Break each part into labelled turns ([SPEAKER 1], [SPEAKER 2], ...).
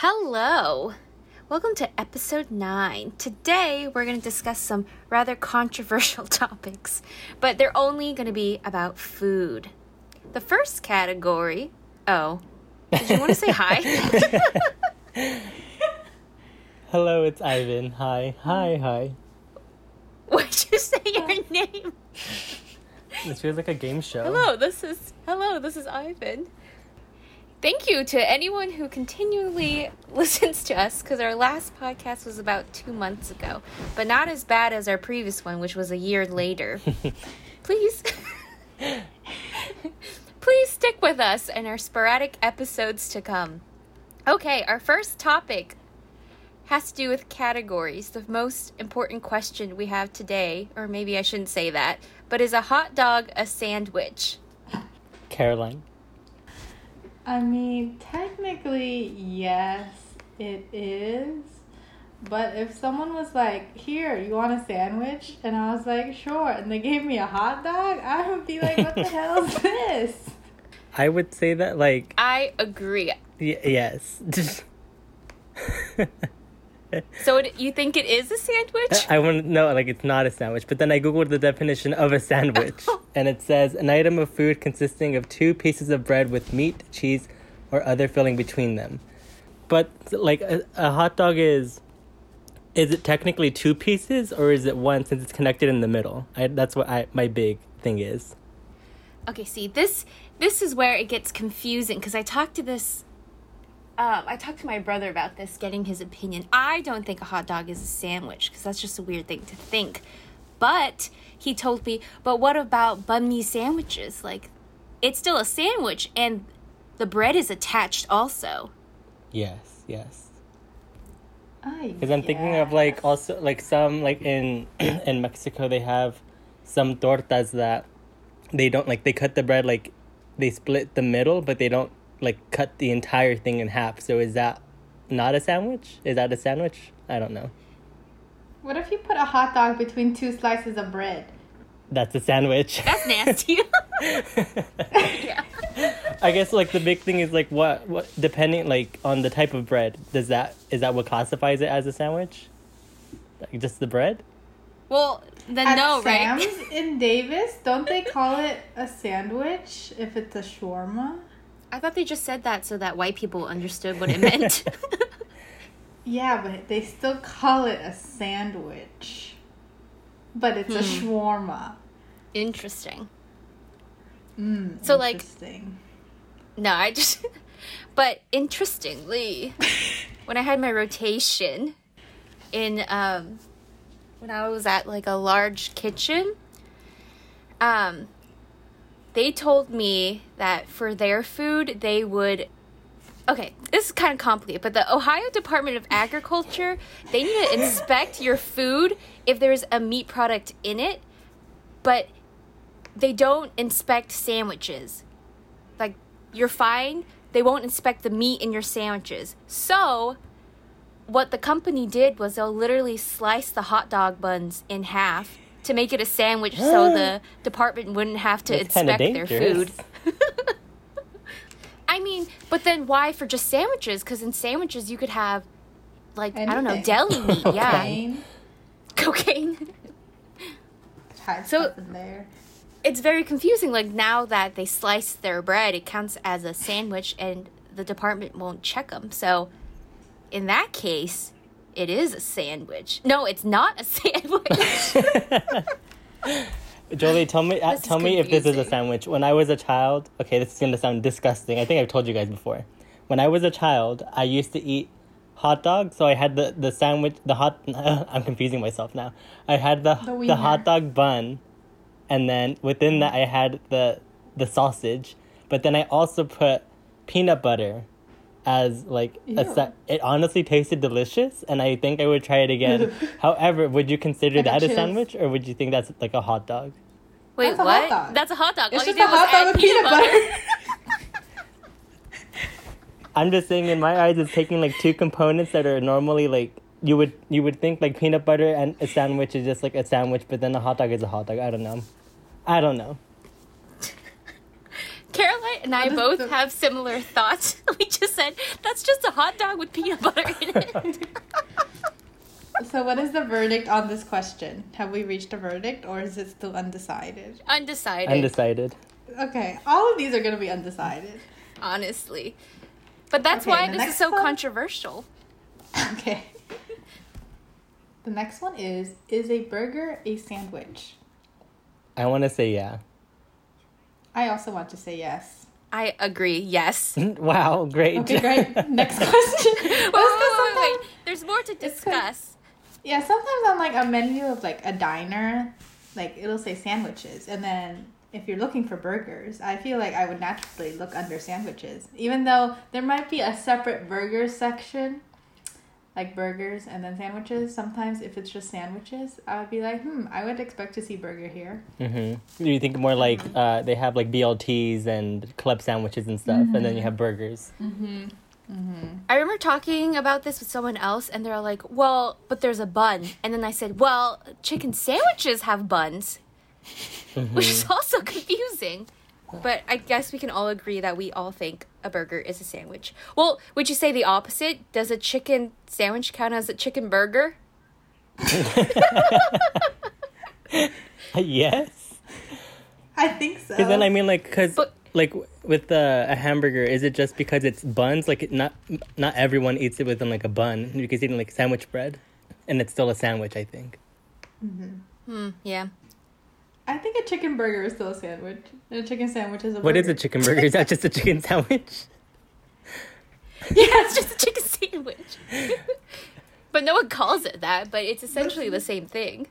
[SPEAKER 1] Hello. Welcome to episode 9. Today we're going to discuss some rather controversial topics, but they're only going to be about food. The first category. Oh, did you want to say hi?
[SPEAKER 2] Hello, it's Ivan. Hi. Hi, hmm. hi.
[SPEAKER 1] Why'd you say your name?
[SPEAKER 2] This feels like a game show.
[SPEAKER 1] Hello, this is hello, this is Ivan. Thank you to anyone who continually listens to us because our last podcast was about two months ago, but not as bad as our previous one, which was a year later. Please, please stick with us and our sporadic episodes to come. Okay, our first topic has to do with categories. The most important question we have today, or maybe I shouldn't say that, but is a hot dog a sandwich?
[SPEAKER 2] Caroline.
[SPEAKER 3] I mean, technically, yes, it is. But if someone was like, "Here, you want a sandwich?" and I was like, "Sure," and they gave me a hot dog, I would be like, "What the hell is this?"
[SPEAKER 2] I would say that, like,
[SPEAKER 1] I agree.
[SPEAKER 2] y- yes.
[SPEAKER 1] So it, you think it is a sandwich?
[SPEAKER 2] I want to know, like, it's not a sandwich. But then I googled the definition of a sandwich, and it says an item of food consisting of two pieces of bread with meat, cheese, or other filling between them. But like, a, a hot dog is. Is it technically two pieces, or is it one since it's connected in the middle? I, that's what I my big thing is.
[SPEAKER 1] Okay, see this this is where it gets confusing because I talked to this. Um, I talked to my brother about this, getting his opinion. I don't think a hot dog is a sandwich because that's just a weird thing to think. But he told me, but what about banh mi sandwiches? Like, it's still a sandwich, and the bread is attached also.
[SPEAKER 2] Yes, yes.
[SPEAKER 3] Because
[SPEAKER 2] Because I'm thinking of like also like some like in in Mexico they have some tortas that they don't like they cut the bread like they split the middle but they don't like cut the entire thing in half. So is that not a sandwich? Is that a sandwich? I don't know.
[SPEAKER 3] What if you put a hot dog between two slices of bread?
[SPEAKER 2] That's a sandwich.
[SPEAKER 1] That's nasty. yeah.
[SPEAKER 2] I guess like the big thing is like what what depending like on the type of bread does that is that what classifies it as a sandwich? Like just the bread?
[SPEAKER 1] Well, then
[SPEAKER 3] At
[SPEAKER 1] no, right?
[SPEAKER 3] Sam's in Davis, don't they call it a sandwich if it's a shawarma?
[SPEAKER 1] I thought they just said that so that white people understood what it meant.
[SPEAKER 3] Yeah, but they still call it a sandwich. But it's a
[SPEAKER 1] Hmm.
[SPEAKER 3] shawarma.
[SPEAKER 1] Interesting.
[SPEAKER 3] Mm,
[SPEAKER 1] So, like- No, I just. But interestingly, when I had my rotation in um, when I was at like a large kitchen, um, they told me that for their food they would. Okay, this is kind of complicated, but the Ohio Department of Agriculture they need to inspect your food if there's a meat product in it, but they don't inspect sandwiches like you're fine they won't inspect the meat in your sandwiches so what the company did was they'll literally slice the hot dog buns in half to make it a sandwich so the department wouldn't have to
[SPEAKER 2] That's
[SPEAKER 1] inspect their food i mean but then why for just sandwiches because in sandwiches you could have like i don't know deli meat yeah
[SPEAKER 3] Cocaine,
[SPEAKER 1] cocaine So-
[SPEAKER 3] there.
[SPEAKER 1] it's very confusing. Like now that they slice their bread, it counts as a sandwich, and the department won't check them. So, in that case, it is a sandwich. No, it's not a sandwich.
[SPEAKER 2] Jolie, tell me, uh,
[SPEAKER 1] This
[SPEAKER 2] tell me if this is a sandwich. When I was a child, okay, this is gonna sound disgusting. I think I've told you guys before. When I was a child, I used to eat hot dogs, so I had the the sandwich, the hot. I'm confusing myself now. I had the
[SPEAKER 3] The
[SPEAKER 2] the, hot dog bun, and then within that I had the the sausage, but then I also put peanut butter as like a
[SPEAKER 3] Ew.
[SPEAKER 2] sa- it honestly tasted delicious and i think i would try it again however would you consider that a sandwich or would you think that's like a hot dog
[SPEAKER 1] Wait,
[SPEAKER 3] That's a
[SPEAKER 1] what?
[SPEAKER 3] dog.
[SPEAKER 1] That's a hot dog.
[SPEAKER 3] It's
[SPEAKER 1] All
[SPEAKER 3] just a hot dog
[SPEAKER 1] add
[SPEAKER 3] with peanut butter.
[SPEAKER 2] I'm just saying in my eyes it's taking like two components that are normally like you would you would think like peanut butter and a sandwich is just like a sandwich, but then a hot dog is a hot dog. I don't know. I don't know.
[SPEAKER 1] Caroline, and I both
[SPEAKER 3] the-
[SPEAKER 1] have similar thoughts. We just said that's just a hot dog with peanut butter in it.
[SPEAKER 3] So, what is the verdict on this question? Have we reached a verdict, or is it still undecided?
[SPEAKER 1] Undecided.
[SPEAKER 2] Undecided.
[SPEAKER 3] Okay, all of these are gonna be undecided.
[SPEAKER 1] honestly. But that's
[SPEAKER 3] Okay,
[SPEAKER 1] why this is so
[SPEAKER 3] one-
[SPEAKER 1] controversial.
[SPEAKER 3] Okay. The next one is Is a burger a sandwich?
[SPEAKER 2] I want to say yeah.
[SPEAKER 3] I also want to say yes.
[SPEAKER 1] I agree. Yes.
[SPEAKER 2] wow, great.
[SPEAKER 3] Okay, great. Next question.
[SPEAKER 1] wait,
[SPEAKER 3] Let's
[SPEAKER 1] wait, wait, wait. There's more to discuss.
[SPEAKER 3] Yeah, sometimes on like a menu of like a diner, like it'll say sandwiches, and then if you're looking for burgers, I feel like I would naturally look under sandwiches, even though there might be a separate burger section, like burgers and then sandwiches. Sometimes if it's just sandwiches, I would be like, hmm, I would expect to see burger here.
[SPEAKER 2] hmm Do You think more like
[SPEAKER 3] Mm-hmm.
[SPEAKER 2] uh, they have like BLTs and club sandwiches and stuff, and
[SPEAKER 3] Mm-hmm.
[SPEAKER 2] then you have burgers.
[SPEAKER 1] I remember talking about this with someone else, and they're like, "Well, but there's a bun." And then I said, "Well, chicken sandwiches have buns," which is also confusing. But I guess we can all agree that we all think a burger is a sandwich. Well, would you say the opposite? Does a chicken sandwich count as a chicken burger?
[SPEAKER 2] yes.
[SPEAKER 3] I think so.
[SPEAKER 2] Because then I mean, like, because
[SPEAKER 1] But-
[SPEAKER 2] like with uh, a hamburger, is it just because it's buns? Like, not not everyone eats it within like a bun. You can eat it like sandwich bread, and it's still a sandwich. I think.
[SPEAKER 1] Hmm. Yeah.
[SPEAKER 3] I think a chicken burger is still a sandwich, and a chicken sandwich is a
[SPEAKER 2] What is
[SPEAKER 3] burger.
[SPEAKER 2] a chicken burger? Is that just a chicken sandwich?
[SPEAKER 1] Yeah, it's just a chicken sandwich. but no one calls it that. But it's essentially the same thing.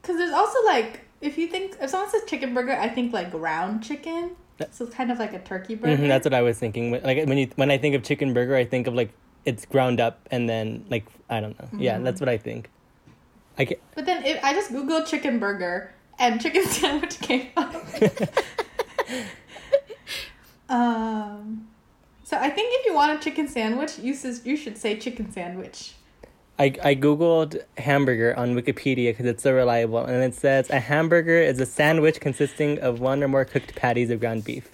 [SPEAKER 3] Because there's also like, if you think, if someone says chicken burger, I think like ground chicken. So it's kind of like a turkey burger.
[SPEAKER 2] hmm that's what I was thinking. When- Like when you when I think of chicken burger, I think of like it's ground up and then like I don't know. Yeah,
[SPEAKER 3] Mm-hmm.
[SPEAKER 2] that's what I think. I can
[SPEAKER 3] But then if I just googled chicken burger and chicken sandwich came up. um, so I think if you want a chicken sandwich, you says you should say chicken sandwich.
[SPEAKER 2] I, I googled hamburger on Wikipedia because it's so reliable, and it says a hamburger is a sandwich consisting of one or more cooked patties of ground beef.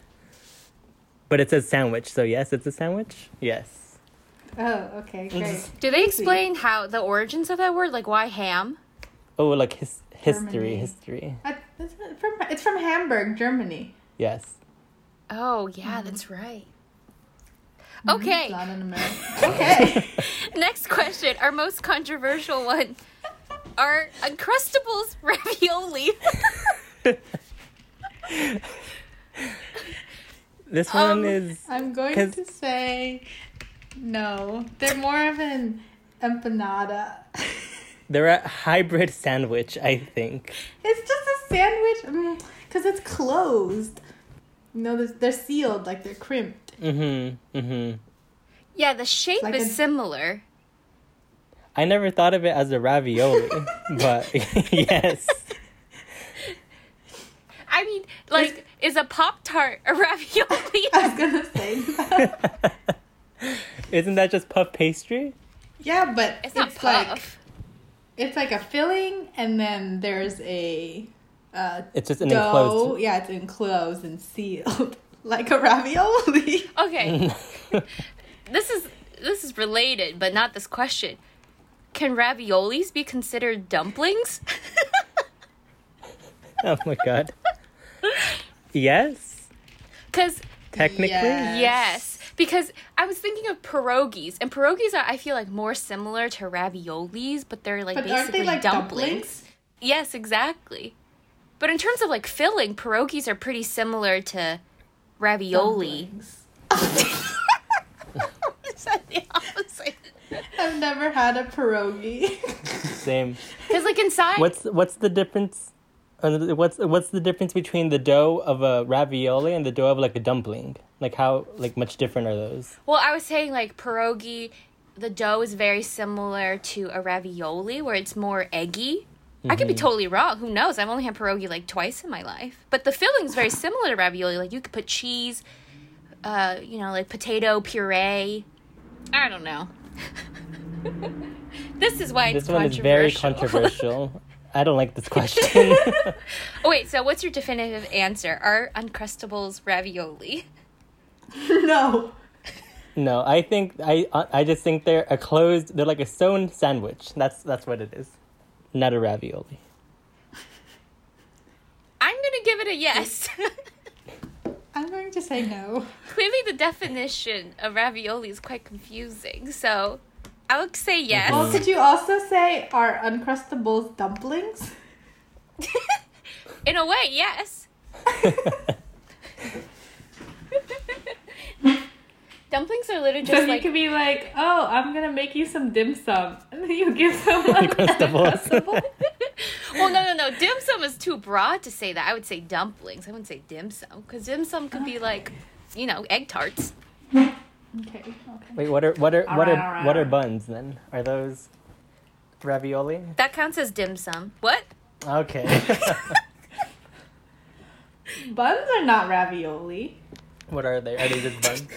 [SPEAKER 2] But it says sandwich, so yes, it's a sandwich. Yes.
[SPEAKER 3] Oh, okay, great.
[SPEAKER 1] Do they explain how the origins of that word? Like why ham?
[SPEAKER 2] Oh, like his, history,
[SPEAKER 3] Germany.
[SPEAKER 2] history.
[SPEAKER 3] I, uh, it's from it's from Hamburg, Germany.
[SPEAKER 2] Yes.
[SPEAKER 1] Oh yeah, mm-hmm. that's right. Mm-hmm.
[SPEAKER 3] Okay, not in America. Okay.
[SPEAKER 1] next question. Our most controversial one. Are Uncrustables ravioli?
[SPEAKER 2] This one
[SPEAKER 1] Um,
[SPEAKER 2] is
[SPEAKER 3] I'm going
[SPEAKER 2] 'Cause-
[SPEAKER 3] to say no. They're more of an empanada.
[SPEAKER 2] They're a hybrid sandwich, I think.
[SPEAKER 3] It's just a sandwich because it's closed. No, they're, they're sealed, like they're crimped.
[SPEAKER 2] Mm-hmm. Mm-hmm.
[SPEAKER 1] yeah, the shape
[SPEAKER 3] Like
[SPEAKER 1] is
[SPEAKER 3] a-
[SPEAKER 1] similar.
[SPEAKER 2] I never thought of it as a ravioli, but yes.
[SPEAKER 1] I mean, like, is a Pop Tart a ravioli?
[SPEAKER 3] I was gonna say that.
[SPEAKER 2] Isn't that just puff pastry?
[SPEAKER 3] yeah, but
[SPEAKER 1] It's not
[SPEAKER 3] like
[SPEAKER 1] puff.
[SPEAKER 3] It's like a filling, and then there's a uh,
[SPEAKER 2] It's just an
[SPEAKER 3] dough.
[SPEAKER 2] enclosed.
[SPEAKER 3] Yeah, it's enclosed and sealed like a ravioli.
[SPEAKER 1] Okay. this is this is related, but not this question. Can raviolis be considered dumplings?
[SPEAKER 2] Oh my god. Yes,
[SPEAKER 1] Because
[SPEAKER 2] technically.
[SPEAKER 3] Yes.
[SPEAKER 1] yes, because I was thinking of pierogies, and pierogies are I feel like more similar to raviolis, but they're like
[SPEAKER 3] But
[SPEAKER 1] basically
[SPEAKER 3] aren't they like
[SPEAKER 1] dumplings.
[SPEAKER 3] dumplings?
[SPEAKER 1] Yes, exactly. But in terms of like filling, pierogies are pretty similar to ravioli. Is that the opposite?
[SPEAKER 3] I've never had a pierogi.
[SPEAKER 2] Same.
[SPEAKER 1] Because like inside,
[SPEAKER 2] What's what's the difference? Uh, What's what's the difference between the dough of a ravioli and the dough of like a dumpling? Like how like much different are those?
[SPEAKER 1] Well, I was saying like pierogi, the dough is very similar to a ravioli where it's more eggy. I could be totally wrong. Who knows? I've only had pierogi like twice in my life. But the filling is very similar to ravioli. Like you could put cheese, uh, you know, like potato puree. I don't know. this is why it's
[SPEAKER 2] This one is very
[SPEAKER 1] controversial.
[SPEAKER 2] controversial. I don't like this question.
[SPEAKER 1] Oh wait, so what's your definitive answer? Are Uncrustables ravioli?
[SPEAKER 3] no.
[SPEAKER 2] no, I think I uh, I just think they're a closed. They're like a sewn sandwich. That's that's what it is. Not a ravioli.
[SPEAKER 1] I'm gonna give it a yes.
[SPEAKER 3] I'm going to say no.
[SPEAKER 1] Clearly, the definition of ravioli is quite confusing. So, I would say yes.
[SPEAKER 3] Well, could you also say are Uncrustables dumplings?
[SPEAKER 1] In a way, yes. Dumplings are literally
[SPEAKER 3] So
[SPEAKER 1] just
[SPEAKER 3] you could be like, oh, I'm gonna make you some dim sum, and then you give someone
[SPEAKER 2] Uncrustables.
[SPEAKER 1] well, no, no, no. Dim sum is too broad to say that. I would say dumplings. I wouldn't say dim sum because dim sum could be like, you know, egg tarts.
[SPEAKER 3] Okay. Okay.
[SPEAKER 2] Wait, what are what are what
[SPEAKER 3] Alright,
[SPEAKER 2] are
[SPEAKER 3] alright,
[SPEAKER 2] what are buns then? Are those ravioli?
[SPEAKER 1] That counts as dim sum. What?
[SPEAKER 2] Okay.
[SPEAKER 3] Buns are not ravioli.
[SPEAKER 2] what are they? Are they just buns?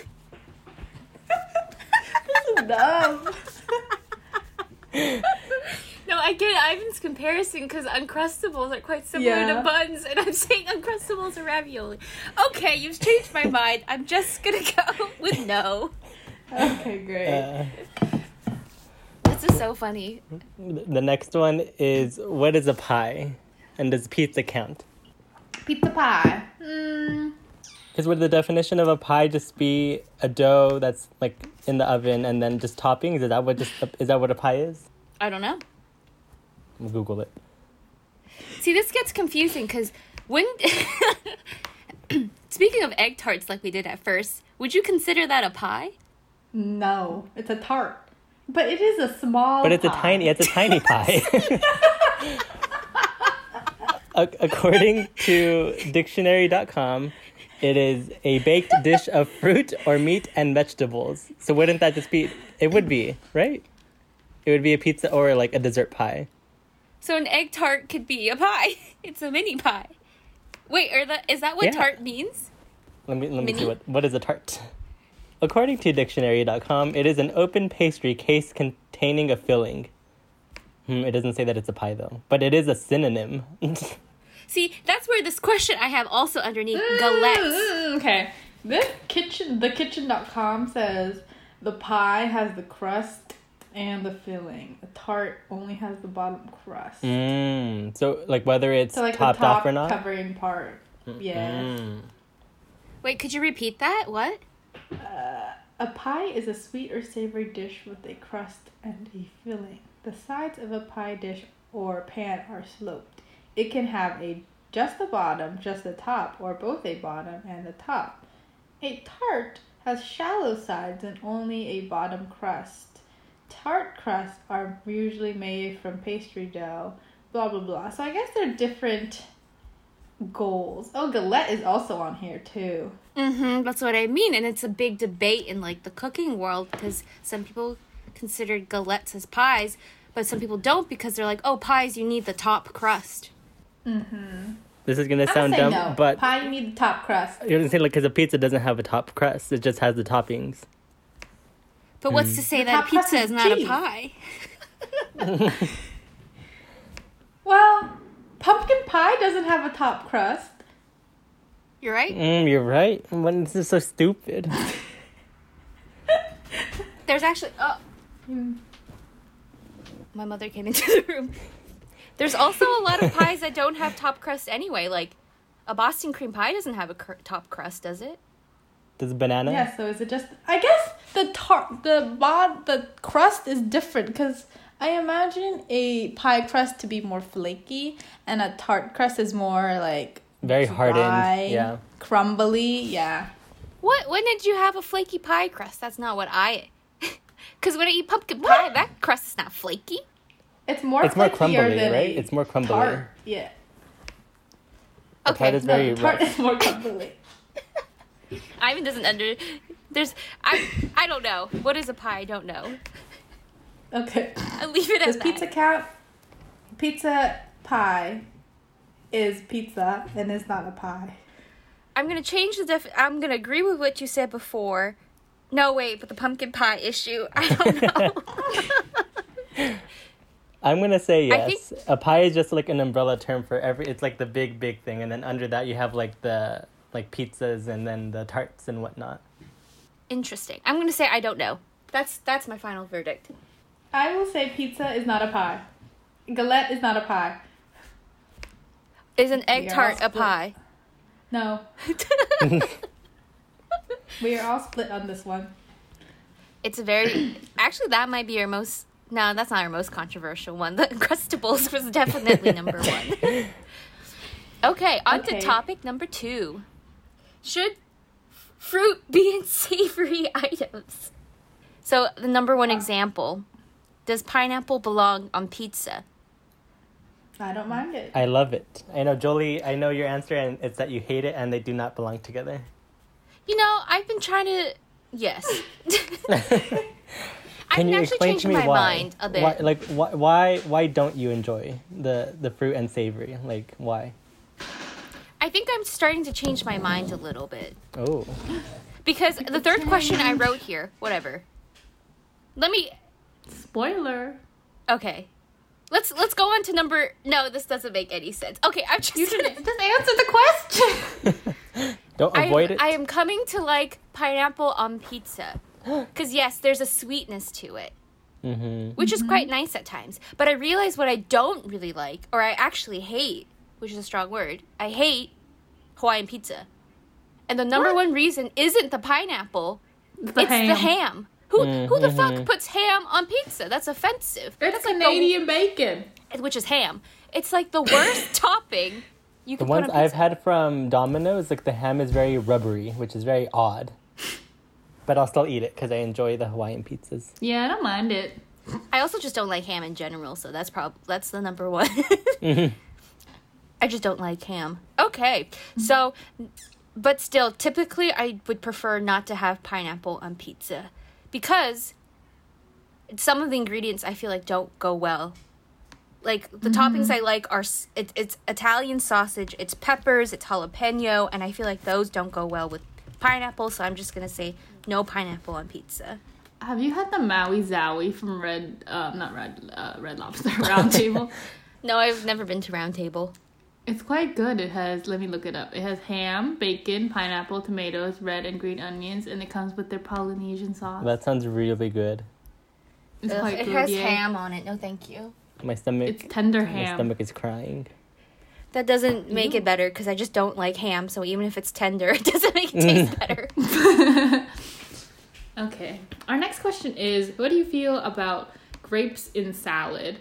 [SPEAKER 3] this is dumb.
[SPEAKER 1] No, I get Ivan's comparison because Uncrustables are quite similar
[SPEAKER 3] Yeah.
[SPEAKER 1] to buns, and I'm saying Uncrustables are ravioli. Okay, you've changed my mind. I'm just gonna go with no.
[SPEAKER 3] Okay, great.
[SPEAKER 2] Uh,
[SPEAKER 1] This is so funny.
[SPEAKER 2] the next one is what is a pie, and does pizza count?
[SPEAKER 3] Pizza pie. Mm,
[SPEAKER 2] Because would the definition of a pie just be a dough that's like in the oven and then just toppings? Is that what just is that what a pie is?
[SPEAKER 1] I don't know.
[SPEAKER 2] Google it.
[SPEAKER 1] See, this gets confusing because when. Speaking of egg tarts, like we did at first, would you consider that a pie?
[SPEAKER 3] no, it's a tart, but it is a small.
[SPEAKER 2] But it's a
[SPEAKER 3] pie.
[SPEAKER 2] tiny, it's a tiny pie. Ac- According to dictionary.com, it is a baked dish of fruit or meat and vegetables. So wouldn't that just be? It would be right. It would be a pizza or like a dessert pie.
[SPEAKER 1] So an egg tart could be a pie. It's a mini pie. Wait, are that is that what
[SPEAKER 2] Yeah.
[SPEAKER 1] tart means?
[SPEAKER 2] Let me let me see what what is a tart. According to dictionary.com, it is an open pastry case containing a filling. Hmm, it doesn't say that it's a pie though, but it is a synonym.
[SPEAKER 1] See, that's where this question I have also underneath galettes.
[SPEAKER 3] Mm, okay. This kitchen, the kitchen.com says the pie has the crust and the filling. The tart only has the bottom crust.
[SPEAKER 2] mm, so like whether it's
[SPEAKER 3] So like
[SPEAKER 2] topped
[SPEAKER 3] the top
[SPEAKER 2] off or not.
[SPEAKER 3] covering part. Yeah.
[SPEAKER 2] Mm.
[SPEAKER 1] Wait, could you repeat that? What?
[SPEAKER 3] Uh, a pie is a sweet or savory dish with a crust and a filling. The sides of a pie dish or pan are sloped. It can have a just the bottom, just the top, or both a bottom and a top. A tart has shallow sides and only a bottom crust. Tart crusts are usually made from pastry dough, blah blah blah. So I guess they're different goals. Oh, galette is also on here too.
[SPEAKER 1] Mm-hmm. That's what I mean, and it's a big debate in like the cooking world because some people consider galettes as pies, but some people don't because they're like, oh, pies, you need the top crust. Mhm.
[SPEAKER 2] This is gonna sound dumb,
[SPEAKER 3] no.
[SPEAKER 2] but
[SPEAKER 3] pie, you need the top crust.
[SPEAKER 2] you're gonna say like because a pizza doesn't have a top crust; it just has the toppings.
[SPEAKER 1] But what's to say that a pizza
[SPEAKER 3] is
[SPEAKER 1] is not
[SPEAKER 3] cheese.
[SPEAKER 1] a pie?
[SPEAKER 3] Well, pumpkin pie doesn't have a top crust.
[SPEAKER 1] You're right.
[SPEAKER 2] Mm, you're right. When this is so stupid.
[SPEAKER 1] There's actually oh, my mother came into the room. There's also a lot of pies that don't have top crust anyway. Like a Boston cream pie doesn't have a cr- top crust, does it?
[SPEAKER 2] Does banana?
[SPEAKER 3] Yeah, so is it just? I guess the tart, the bod, the crust is different because I imagine a pie crust to be more flaky, and a tart crust is more like
[SPEAKER 2] Very hardened.
[SPEAKER 3] dry,
[SPEAKER 2] Yeah.
[SPEAKER 3] crumbly. Yeah.
[SPEAKER 1] What? When did you have a flaky pie crust? That's not what I. Because when I eat pumpkin pie, that crust is not flaky.
[SPEAKER 3] It's more.
[SPEAKER 2] It's more crumbly,
[SPEAKER 3] than
[SPEAKER 2] right? It's more crumbly.
[SPEAKER 3] Tart. Yeah.
[SPEAKER 2] The
[SPEAKER 1] Okay,
[SPEAKER 2] tart is
[SPEAKER 3] No,
[SPEAKER 2] very
[SPEAKER 3] the tart
[SPEAKER 2] rough.
[SPEAKER 3] is more crumbly.
[SPEAKER 1] Ivan doesn't under. There's I. I don't know. What is a pie? I don't know.
[SPEAKER 3] Okay.
[SPEAKER 1] I'll leave it
[SPEAKER 3] Does
[SPEAKER 1] at
[SPEAKER 3] pizza
[SPEAKER 1] that.
[SPEAKER 3] count? Pizza pie is pizza and it's not a pie.
[SPEAKER 1] I'm gonna change the def. I'm gonna agree with what you said before. No, wait, but the pumpkin pie issue, I don't know.
[SPEAKER 2] I'm gonna say yes.
[SPEAKER 1] think-
[SPEAKER 2] A pie is just like an umbrella term for every. It's like the big, big thing, and then under that you have like the like pizzas and then the tarts and whatnot.
[SPEAKER 1] Interesting. I'm gonna say I don't know. That's that's my final verdict.
[SPEAKER 3] I will say pizza is not a pie. Galette is not a pie.
[SPEAKER 1] Is an egg tart
[SPEAKER 3] all
[SPEAKER 1] a pie?
[SPEAKER 3] No. we are all split on this one.
[SPEAKER 1] It's a very actually that might be our most no, that's not our most controversial one. The Uncrustables was definitely number one. Okay, on
[SPEAKER 3] Okay.
[SPEAKER 1] to topic number two. Should f- fruit be in savory items? So the number one example. Does pineapple belong on pizza?
[SPEAKER 3] I don't mind it.
[SPEAKER 2] I love it. I know Jolie. I know your answer, and it's that you hate it, and they do not belong together.
[SPEAKER 1] You know, I've been trying to yes. I've
[SPEAKER 2] Can you explain to me
[SPEAKER 1] my
[SPEAKER 2] why?
[SPEAKER 1] mind a bit.
[SPEAKER 2] Why, like why, why why don't you enjoy the the fruit and savory? Like why?
[SPEAKER 1] I think I'm starting to change my mind a little bit.
[SPEAKER 2] Oh,
[SPEAKER 1] Because the third question I wrote here, whatever. Let me
[SPEAKER 3] Spoiler.
[SPEAKER 1] okay. Let's let's go on to number no, this doesn't make any sense. Okay, I'm just
[SPEAKER 3] You should
[SPEAKER 1] gonna,
[SPEAKER 3] just answer the question.
[SPEAKER 2] don't
[SPEAKER 1] I,
[SPEAKER 2] avoid it.
[SPEAKER 1] I am coming to like pineapple on pizza. Cause yes, there's a sweetness to it.
[SPEAKER 2] mm-hmm.
[SPEAKER 1] Which is quite nice at times. But I realize what I don't really like, or I actually hate, which is a strong word. I hate Hawaiian pizza. And the number
[SPEAKER 3] What?
[SPEAKER 1] one reason isn't the pineapple,
[SPEAKER 3] The
[SPEAKER 1] it's the ham. Who who the fuck
[SPEAKER 2] Mhm.
[SPEAKER 1] puts ham on pizza? That's offensive.
[SPEAKER 3] It's
[SPEAKER 1] That's like
[SPEAKER 3] Canadian bacon.
[SPEAKER 1] which is ham. It's like the worst topping you
[SPEAKER 2] The
[SPEAKER 1] can put
[SPEAKER 2] ones
[SPEAKER 1] on
[SPEAKER 2] I've had from Domino's, like the ham is very rubbery, which is very odd. But I'll still eat it because I enjoy the Hawaiian pizzas.
[SPEAKER 3] Yeah, I don't mind it.
[SPEAKER 1] I also just don't like ham in general, so that's prob that's the number one.
[SPEAKER 2] Mhm.
[SPEAKER 1] I just don't like ham. Okay, so, but still, typically I would prefer not to have pineapple on pizza because some of the ingredients I feel like don't go well. Like the toppings I like are it, it's Italian sausage, it's peppers, it's jalapeno, and I feel like those don't go well with pineapple. So I'm just gonna say no pineapple on pizza.
[SPEAKER 3] Have you had the Maui Zaui from Red, uh, not Red, uh, Red Lobster Round Table?
[SPEAKER 1] No, I've never been to Round Table.
[SPEAKER 3] It's quite good. It has, let me look it up. It has ham, bacon, pineapple, tomatoes, red and green onions, and it comes with their Polynesian sauce.
[SPEAKER 2] That sounds really good.
[SPEAKER 3] it's
[SPEAKER 1] Ugh,
[SPEAKER 3] quite
[SPEAKER 1] it
[SPEAKER 3] good.
[SPEAKER 1] has
[SPEAKER 3] yeah.
[SPEAKER 1] ham on it. No, thank you.
[SPEAKER 2] My stomach,
[SPEAKER 3] It's tender
[SPEAKER 2] my stomach is crying.
[SPEAKER 1] That doesn't make it better because I just don't like ham. So even if it's tender, it doesn't make it taste better.
[SPEAKER 3] okay. Our next question is What do you feel about grapes in salad?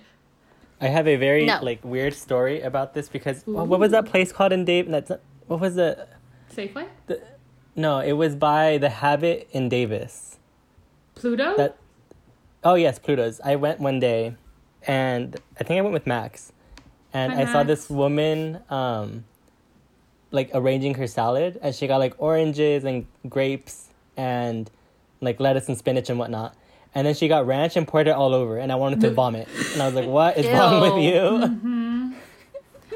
[SPEAKER 2] I have a very
[SPEAKER 1] No.
[SPEAKER 2] like weird story about this because what what was that place called in Dave? That's what was it?
[SPEAKER 3] Safeway?
[SPEAKER 2] No, it was by the Habit in Davis.
[SPEAKER 3] Pluto?
[SPEAKER 2] That oh yes, Pluto's. I went one day, and I think I went with Max, and
[SPEAKER 3] Hi,
[SPEAKER 2] I saw this woman um, like arranging her salad, and she got like oranges and grapes and like lettuce and spinach and whatnot. And then she got ranch and poured it all over, and I wanted to vomit. And I was like, "What is wrong with
[SPEAKER 1] Ew.
[SPEAKER 2] you?"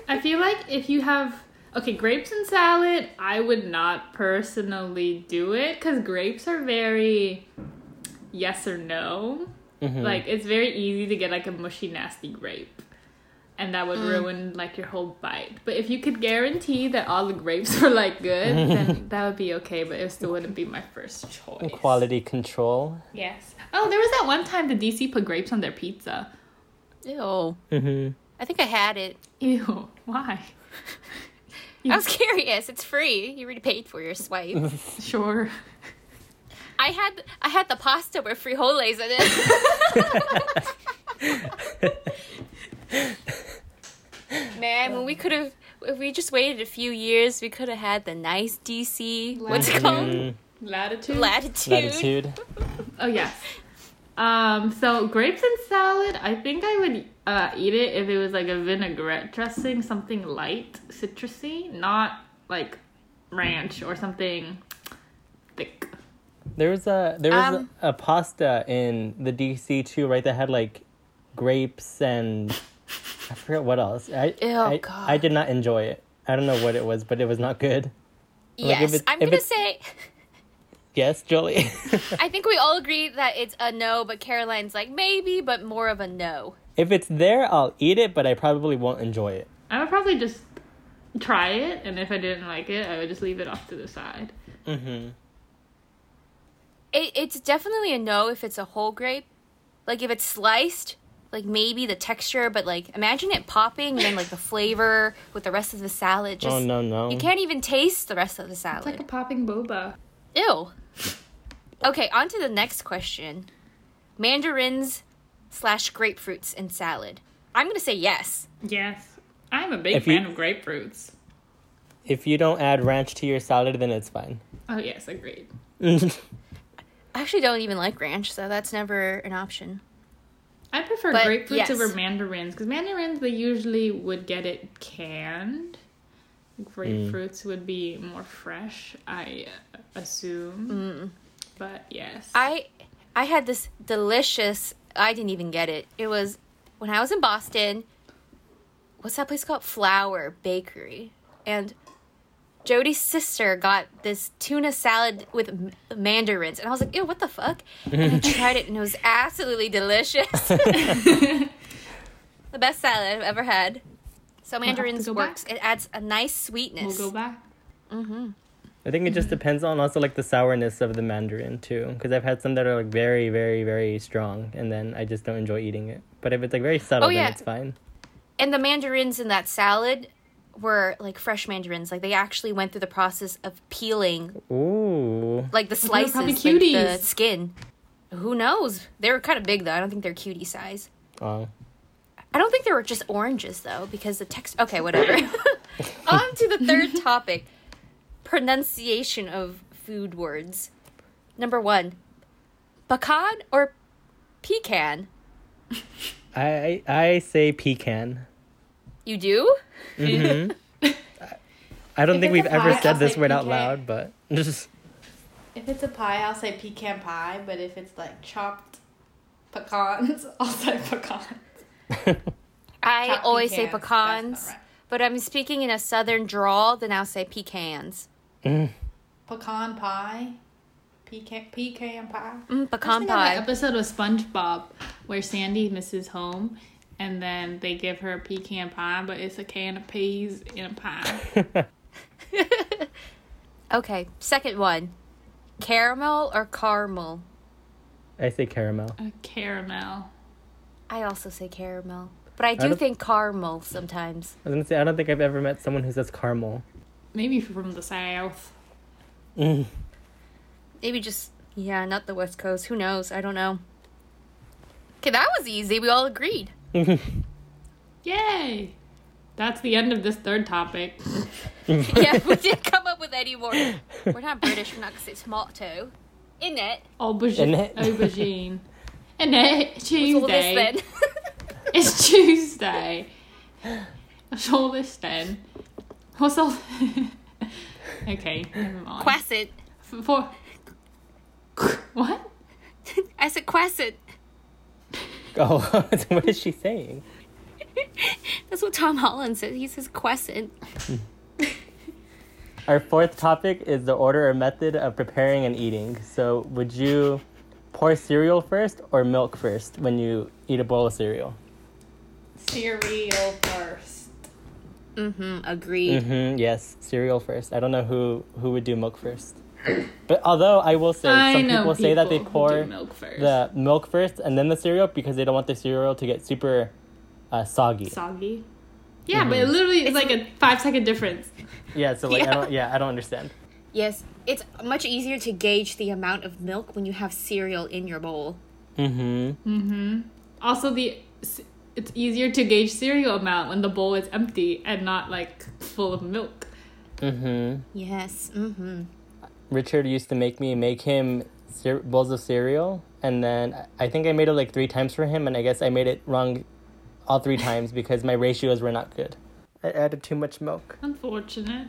[SPEAKER 3] I feel like if you have okay grapes and salad, I would not personally do it because grapes are very yes or no.
[SPEAKER 2] Mhm.
[SPEAKER 3] Like it's very easy to get like a mushy, nasty grape, and that would ruin like your whole bite. But if you could guarantee that all the grapes were like good, then that would be okay. But it still wouldn't be my first choice.
[SPEAKER 2] Quality control.
[SPEAKER 3] Yes. Oh, there was that one time the DC put grapes on their pizza.
[SPEAKER 1] Ew.
[SPEAKER 2] hmm
[SPEAKER 1] I think I had it.
[SPEAKER 3] Ew. Why?
[SPEAKER 1] I was curious. It's free. You already paid for your swipe.
[SPEAKER 3] Sure.
[SPEAKER 1] I had I had the pasta with frijoles in it. Man, when we could have, if we just waited a few years, we could have had the nice DC. What's it called?
[SPEAKER 3] Latitude.
[SPEAKER 1] Latitude.
[SPEAKER 2] latitude.
[SPEAKER 3] Oh yes. Um, so grapes and salad, I think I would uh, eat it if it was like a vinaigrette dressing, something light, citrusy, not like ranch or something thick.
[SPEAKER 2] There was a there was
[SPEAKER 1] Um,
[SPEAKER 2] a, a pasta in the DC too, right? That had like grapes and I forget what else. I
[SPEAKER 1] Ew,
[SPEAKER 2] I,
[SPEAKER 1] God.
[SPEAKER 2] I did not enjoy it. I don't know what it was, but it was not good. Like,
[SPEAKER 1] Yes,
[SPEAKER 2] it-
[SPEAKER 1] I'm gonna
[SPEAKER 2] it's-
[SPEAKER 1] say.
[SPEAKER 2] Yes, Jolie.
[SPEAKER 1] I think we all agree that it's a no, but Caroline's like maybe, but more of a no.
[SPEAKER 2] If it's there, I'll eat it, but I probably won't enjoy it.
[SPEAKER 3] I would probably just try it, and if I didn't like it, I would just leave it off to the side.
[SPEAKER 2] Mm-hmm.
[SPEAKER 1] It, it's definitely a no if it's a whole grape. Like if it's sliced, like maybe the texture, but like imagine it popping and then like the flavor with the rest of the salad. Oh, just
[SPEAKER 2] Oh no no.
[SPEAKER 1] you can't even taste the rest of the salad.
[SPEAKER 3] It's
[SPEAKER 1] salad.
[SPEAKER 3] like a popping boba.
[SPEAKER 1] Ew. Okay, on to the next question. Mandarins slash grapefruits in salad. I'm gonna say yes.
[SPEAKER 3] Yes. I'm a big
[SPEAKER 2] If you-
[SPEAKER 3] fan of grapefruits.
[SPEAKER 2] If you don't add ranch to your salad, then it's fine.
[SPEAKER 3] Oh, yes, agreed.
[SPEAKER 1] I actually don't even like ranch, so that's never an option.
[SPEAKER 3] I prefer
[SPEAKER 1] But,
[SPEAKER 3] grapefruits
[SPEAKER 1] yes.
[SPEAKER 3] over mandarins because mandarins they usually would get it canned. Grapefruits would be more fresh, I uh, assume. But yes,
[SPEAKER 1] I I had this delicious I didn't even get it. It was when I was in Boston. What's that place called? Flour Bakery. And Jody's sister got this tuna salad with mandarins, and I was like, "Ew, what the fuck?" And I tried it, and it was absolutely delicious. the best salad I've ever had. So
[SPEAKER 3] have to
[SPEAKER 1] mandarins works.
[SPEAKER 3] back.
[SPEAKER 1] It adds a nice sweetness.
[SPEAKER 3] we'll go back. Mhm.
[SPEAKER 2] I think it just depends on also like the sourness of the mandarin too, because I've had some that are like very, very, very strong, and then I just don't enjoy eating it. But if it's like very subtle,
[SPEAKER 1] Oh, yeah.
[SPEAKER 2] then it's fine.
[SPEAKER 1] And the mandarins in that salad were like fresh mandarins. Like they actually went through the process of peeling
[SPEAKER 2] Ooh.
[SPEAKER 1] like the
[SPEAKER 3] they were
[SPEAKER 1] slices,
[SPEAKER 3] probably
[SPEAKER 1] like the
[SPEAKER 3] cuties.
[SPEAKER 1] skin. Who knows? They were kind of big though. I don't think they're cutie size.
[SPEAKER 2] Oh.
[SPEAKER 1] I don't think they were just oranges though, because the text. Okay, whatever. On to the third topic: pronunciation of food words. Number one, pecan or pecan.
[SPEAKER 2] I I say pecan.
[SPEAKER 1] You do?
[SPEAKER 2] hmm I don't
[SPEAKER 3] If
[SPEAKER 2] think we've
[SPEAKER 3] a
[SPEAKER 2] ever said
[SPEAKER 3] I'll
[SPEAKER 2] this
[SPEAKER 3] say
[SPEAKER 2] word out loud, but just
[SPEAKER 3] If it's a pie, I'll say pecan pie. But if it's like chopped pecans, I'll say pecans.
[SPEAKER 1] I
[SPEAKER 3] Chopped
[SPEAKER 1] always say
[SPEAKER 3] pecans, that's
[SPEAKER 1] pecans,
[SPEAKER 3] right.
[SPEAKER 1] but I'm speaking in a southern drawl. Then I'll say pecans.
[SPEAKER 2] Mm.
[SPEAKER 3] Pecan pie, pecan pecan pie.
[SPEAKER 1] Mm, pecan
[SPEAKER 3] An
[SPEAKER 1] pie.
[SPEAKER 3] episode of SpongeBob where Sandy misses home, and then they give her a pecan pie, but it's a can of peas in a pie.
[SPEAKER 1] Okay, second one, caramel or caramel.
[SPEAKER 2] I say caramel.
[SPEAKER 3] a caramel.
[SPEAKER 1] I also say caramel, but I do
[SPEAKER 2] don't-
[SPEAKER 1] think caramel sometimes.
[SPEAKER 2] I was gonna say I don't think I've ever met someone who says caramel.
[SPEAKER 3] Maybe from the south.
[SPEAKER 2] Mm.
[SPEAKER 1] Maybe just yeah, not the West Coast. Who knows? I don't know. Okay, that was easy. We all agreed.
[SPEAKER 3] Yay! That's the end of this third topic.
[SPEAKER 1] yeah, we didn't come up with any more. We're not British. We're not gonna say tomato. In it.
[SPEAKER 3] Aubergine.
[SPEAKER 2] Annette.
[SPEAKER 3] Aubergine. Annette,
[SPEAKER 1] What's all this
[SPEAKER 3] Tuesday.
[SPEAKER 1] then?
[SPEAKER 3] It's Tuesday. What's all this then? What's all? okay, never mind.
[SPEAKER 1] Quassant.
[SPEAKER 3] F- For what?
[SPEAKER 1] I said quassant.
[SPEAKER 2] Oh, what is she saying?
[SPEAKER 1] That's what Tom Holland says. He says quassant.
[SPEAKER 2] Our fourth topic is the order or method of preparing and eating. So, would you pour cereal first or milk first when you eat a bowl of cereal?
[SPEAKER 3] Cereal first.
[SPEAKER 1] Mm-hmm. Agreed.
[SPEAKER 2] Mm-hmm. Yes, cereal first. I don't know who who would do milk first. But although I will say
[SPEAKER 3] I
[SPEAKER 2] some
[SPEAKER 3] know
[SPEAKER 2] people say that they pour
[SPEAKER 3] milk first.
[SPEAKER 2] the milk first and then the cereal because they don't want the cereal to get super uh, soggy.
[SPEAKER 3] soggy. Yeah, but it literally is like a five second difference.
[SPEAKER 2] Yeah, so like I
[SPEAKER 1] Yeah.
[SPEAKER 2] don't yeah, I don't understand.
[SPEAKER 1] Yes, it's much easier to gauge the amount of milk when you have cereal in your bowl.
[SPEAKER 2] Mm-hmm.
[SPEAKER 3] Also, the it's easier to gauge cereal amount when the bowl is empty and not like full of milk.
[SPEAKER 2] Mm-hmm.
[SPEAKER 1] Yes. Mm-hmm.
[SPEAKER 2] Richard used to make me make him cer- bowls of cereal, and then I think I made it like three times for him, and I guess I made it wrong all three times because my ratios were not good. I added too much milk.
[SPEAKER 3] Unfortunate.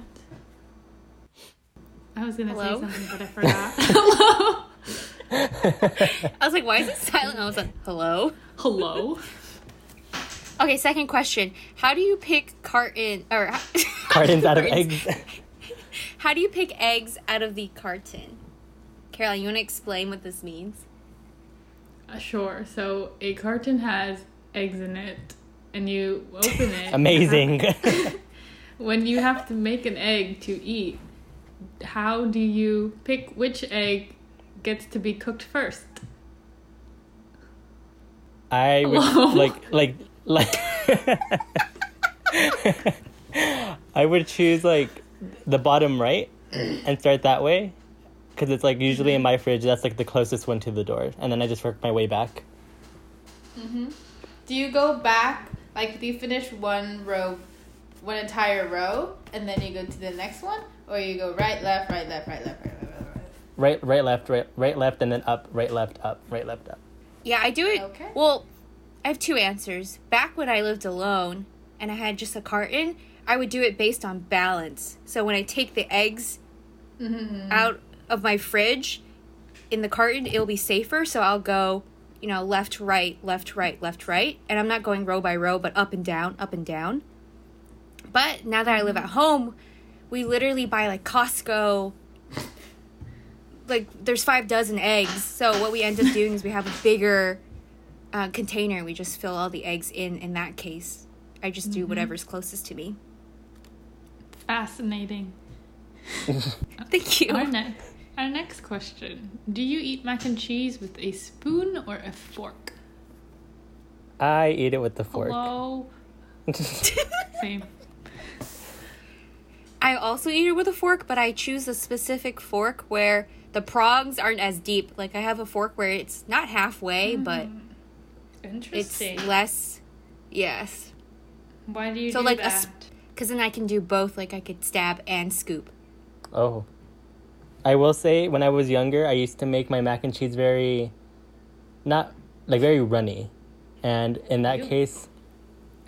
[SPEAKER 3] I was gonna
[SPEAKER 1] Hello?
[SPEAKER 3] say something, but I forgot. Hello.
[SPEAKER 1] I was like, why is it silent? I was like, hello.
[SPEAKER 3] Hello.
[SPEAKER 1] Okay, second question. How do you pick carton or
[SPEAKER 2] Cartons out of
[SPEAKER 1] Cartons.
[SPEAKER 2] eggs.
[SPEAKER 1] How do you pick eggs out of the carton? Caroline, you want to explain what this means?
[SPEAKER 3] Uh, sure. So a carton has eggs in it and you open it.
[SPEAKER 2] Amazing.
[SPEAKER 3] When you have to make an egg to eat, how do you pick which egg gets to be cooked first?
[SPEAKER 2] I would
[SPEAKER 3] Hello?
[SPEAKER 2] like like like I would choose like the bottom right and start that way because it's like usually in my fridge that's like the closest one to the door and then I just work my way back. Mm-hmm.
[SPEAKER 4] Do you go back, like, do you finish one row, one entire row, and then you go to the next one? Or you go right, left, right, left, right, left, right, left, right, right?
[SPEAKER 2] Right right left right right left and then up right left up right left up.
[SPEAKER 1] Yeah, I do it.
[SPEAKER 4] Okay.
[SPEAKER 1] Well, I have two answers. Back when I lived alone and I had just a carton, I would do it based on balance. So when I take the eggs mm-hmm. out of my fridge in the carton, it'll be safer. So I'll go, you know, left, right, left, right, left, right. And I'm not going row by row, but up and down, up and down. But now that I live at mm-hmm. home, we literally buy like Costco like there's five dozen eggs. So what we end up doing is we have a bigger uh, container. We just fill all the eggs in. In that case, I just do mm-hmm. whatever's closest to me.
[SPEAKER 3] Fascinating.
[SPEAKER 1] Thank you.
[SPEAKER 3] Our, ne- our next question Do you eat mac and cheese with a spoon or a fork?
[SPEAKER 2] I eat it with the fork.
[SPEAKER 3] Hello? Same.
[SPEAKER 1] I also eat it with a fork, but I choose a specific fork where the prongs aren't as deep. Like I have a fork where it's not halfway, hmm. but it's
[SPEAKER 3] Interesting.
[SPEAKER 1] less. Yes,
[SPEAKER 3] Why do you
[SPEAKER 1] So,
[SPEAKER 3] do
[SPEAKER 1] like, a
[SPEAKER 3] that?
[SPEAKER 1] sp- because then I can do both. Like I could stab and scoop.
[SPEAKER 2] Oh. I will say when I was younger, I used to make my mac and cheese very not like very runny. And in that
[SPEAKER 3] Ew.
[SPEAKER 2] case,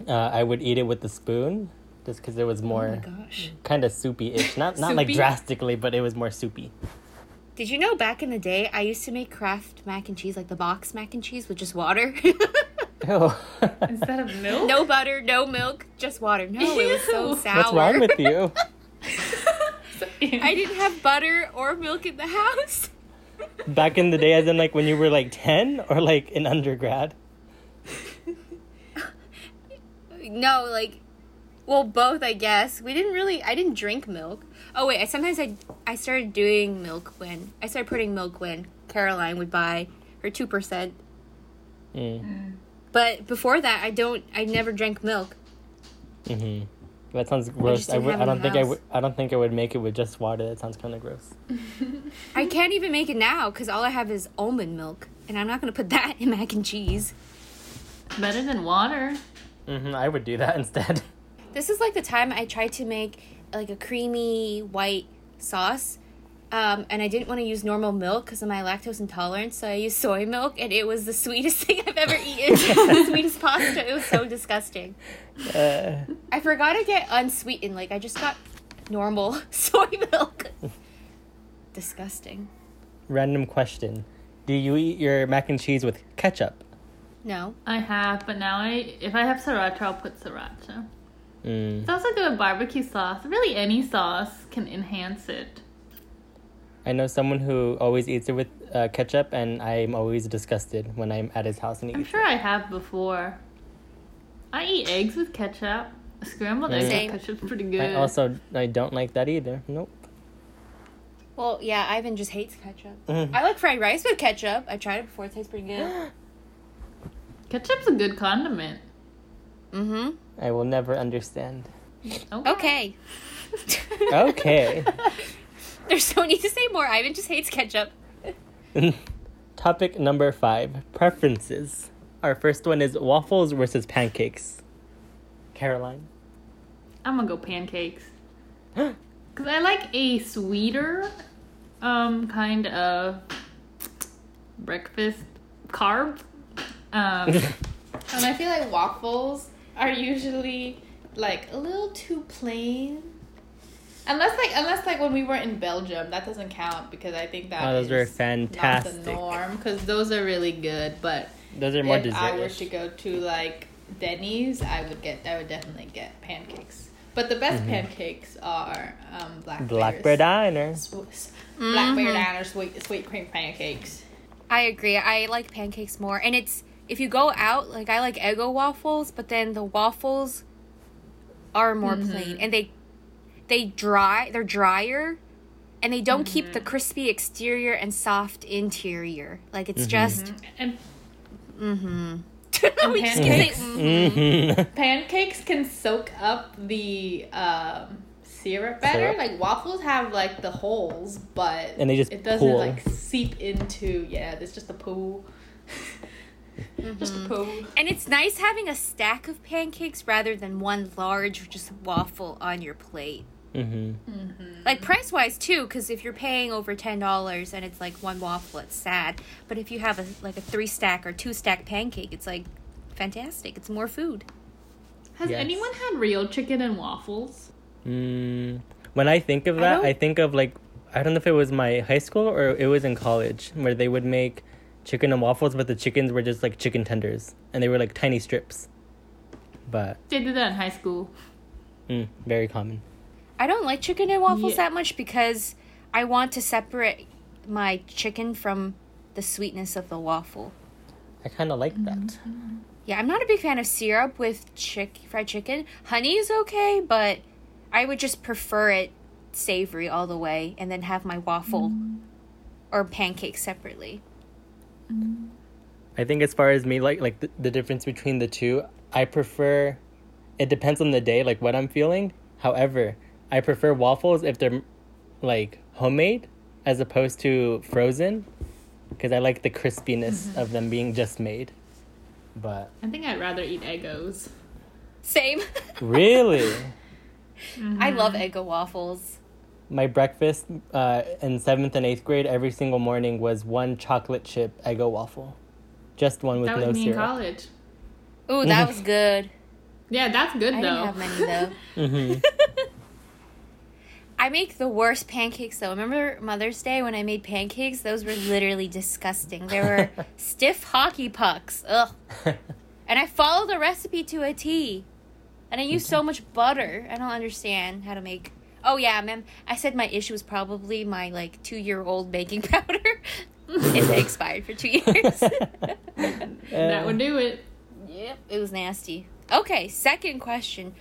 [SPEAKER 2] uh, I would eat it with the spoon just because there was
[SPEAKER 1] Oh
[SPEAKER 2] more
[SPEAKER 1] my gosh!
[SPEAKER 2] kind of soupy-ish. Not not like drastically, but it was more soupy.
[SPEAKER 1] Did you know back in the day I used to make Kraft mac and cheese, like the box mac and cheese with just water?
[SPEAKER 2] Ew.
[SPEAKER 3] Instead of milk?
[SPEAKER 1] no butter, no milk, just water. No, it was so
[SPEAKER 3] Ew.
[SPEAKER 1] sour.
[SPEAKER 2] What's wrong with you?
[SPEAKER 1] I didn't have butter or milk in the house.
[SPEAKER 2] Back in the day, as in like when you were like 10 or like in undergrad?
[SPEAKER 1] No, like, well, both, I guess. We didn't really. I didn't drink milk. Oh wait, I sometimes I I started doing milk when I started putting milk when Caroline would buy her two percent.
[SPEAKER 2] Mm.
[SPEAKER 1] But before that, I don't. I never drank milk.
[SPEAKER 2] hmm That sounds gross.
[SPEAKER 1] just
[SPEAKER 2] I,
[SPEAKER 1] didn't
[SPEAKER 2] I don't think I
[SPEAKER 1] house.
[SPEAKER 2] would. I don't think I would make it with just water. That sounds kind of gross.
[SPEAKER 1] I can't even make it now because all I have is almond milk, and I'm not gonna put that in mac and cheese.
[SPEAKER 3] Better than water.
[SPEAKER 2] hmm I would do that instead.
[SPEAKER 1] This is like the time I tried to make like a creamy white sauce. Um, and I didn't want to use normal milk because of my lactose intolerance, so I used soy milk, and it was the sweetest thing I've ever eaten. the sweetest pasta. It was so disgusting.
[SPEAKER 2] Uh,
[SPEAKER 1] I forgot to get unsweetened. Like I just got normal soy milk. Disgusting.
[SPEAKER 2] random question: Do you eat your mac and cheese with ketchup?
[SPEAKER 1] No.
[SPEAKER 3] I have, but now I if I have sriracha, I'll put sriracha.
[SPEAKER 2] Mm.
[SPEAKER 3] It's also good with barbecue sauce. Really, any sauce can enhance it.
[SPEAKER 2] I know someone who always eats it with uh, ketchup, and I'm always disgusted when I'm at his house and he
[SPEAKER 3] I'm
[SPEAKER 2] eats
[SPEAKER 3] sure I have before. I eat eggs with ketchup. Scrambled eggs
[SPEAKER 1] Same.
[SPEAKER 3] with ketchup's pretty good.
[SPEAKER 2] I also I don't like that either. Nope.
[SPEAKER 1] Well, yeah, Ivan just hates ketchup.
[SPEAKER 2] Mhm.
[SPEAKER 1] I like fried rice with ketchup. I tried it before. It tastes pretty good.
[SPEAKER 3] Ketchup's a good condiment.
[SPEAKER 1] mm-hmm.
[SPEAKER 2] I will never understand.
[SPEAKER 1] Okay.
[SPEAKER 2] Okay.
[SPEAKER 1] There's no need to say more. Ivan just hates ketchup.
[SPEAKER 2] Topic number five: preferences. Our first one is waffles versus pancakes. Caroline.
[SPEAKER 3] I'm gonna go pancakes. Cause I like a sweeter, um, kind of breakfast carb. Um,
[SPEAKER 4] And I feel like waffles are usually like a little too plain. Unless like unless like when we were in Belgium, that doesn't count because I think that
[SPEAKER 2] Oh, those were fantastic.
[SPEAKER 4] Not the norm because those are really good. But
[SPEAKER 2] Those are more
[SPEAKER 4] if I were to go to like Denny's, I would get I would definitely get pancakes. But the best pancakes are um, black
[SPEAKER 2] Black Bear Diner.
[SPEAKER 4] Black Bear
[SPEAKER 1] Mhm.
[SPEAKER 4] Diner sweet sweet cream pancakes.
[SPEAKER 1] I agree. I like pancakes more, and it's if you go out, like I like Eggo waffles, but then the waffles are more plain and they they dry, they're drier and they don't keep the crispy exterior and soft interior. Like it's just
[SPEAKER 4] And
[SPEAKER 1] mhm.
[SPEAKER 4] And
[SPEAKER 1] We just can say,
[SPEAKER 4] pancakes?
[SPEAKER 1] mm.
[SPEAKER 2] Mhm.
[SPEAKER 4] pancakes can soak up the um, syrup better.
[SPEAKER 2] Syrup?
[SPEAKER 4] Like waffles have like the holes, but
[SPEAKER 2] And they just
[SPEAKER 4] it doesn't
[SPEAKER 2] pool.
[SPEAKER 4] like seep into. Yeah, it's just a pool. just a pool.
[SPEAKER 1] And it's nice having a stack of pancakes rather than one large just waffle on your plate.
[SPEAKER 2] Mhm.
[SPEAKER 1] Like price wise too, because if you're paying over ten dollars and it's like one waffle, it's sad. But if you have a like a three stack or two stack pancake, it's like fantastic. It's more food.
[SPEAKER 4] Has
[SPEAKER 2] Yes.
[SPEAKER 4] anyone had real chicken and waffles?
[SPEAKER 2] Mm, when I think of that,
[SPEAKER 1] don't-
[SPEAKER 2] I, think of like I don't know if it was my high school or it was in college where they would make chicken and waffles, but the chickens were just like chicken tenders and they were like tiny strips. But
[SPEAKER 4] They did that in high school.
[SPEAKER 2] mm, very common.
[SPEAKER 1] I don't like chicken and waffles
[SPEAKER 4] Yeah.
[SPEAKER 1] that much because I want to separate my chicken from the sweetness of the waffle.
[SPEAKER 2] I kind of like that.
[SPEAKER 1] Mm-hmm. Yeah, I'm not a big fan of syrup with chick fried chicken. Honey is okay, but I would just prefer it savory all the way and then have my waffle or pancake separately.
[SPEAKER 2] I think as far as me, like like the, the difference between the two, I prefer. It depends on the day, like what I'm feeling. However, I prefer waffles if they're like homemade as opposed to frozen, because I like the crispiness of them being just made. But
[SPEAKER 4] I think I'd rather eat Eggos.
[SPEAKER 1] Same.
[SPEAKER 2] really,
[SPEAKER 1] I love Eggo waffles.
[SPEAKER 2] my breakfast uh, in seventh and eighth grade every single morning was one chocolate chip Eggo waffle, just one with
[SPEAKER 4] That was
[SPEAKER 2] no
[SPEAKER 4] me in college.
[SPEAKER 1] Ooh, that was good.
[SPEAKER 4] Yeah, that's good
[SPEAKER 1] I
[SPEAKER 4] though.
[SPEAKER 1] didn't have many though.
[SPEAKER 2] hmm
[SPEAKER 1] I make the worst pancakes though. Remember Mother's Day when I made pancakes? Those were literally disgusting. They were stiff hockey pucks. Ugh. And I followed the recipe to a T. And I used so much butter. I don't understand how to make. Oh yeah, ma'am. I said my issue was probably my like two year old baking powder. it expired for two years.
[SPEAKER 4] that would do it.
[SPEAKER 1] yep, it was nasty. Okay, second question: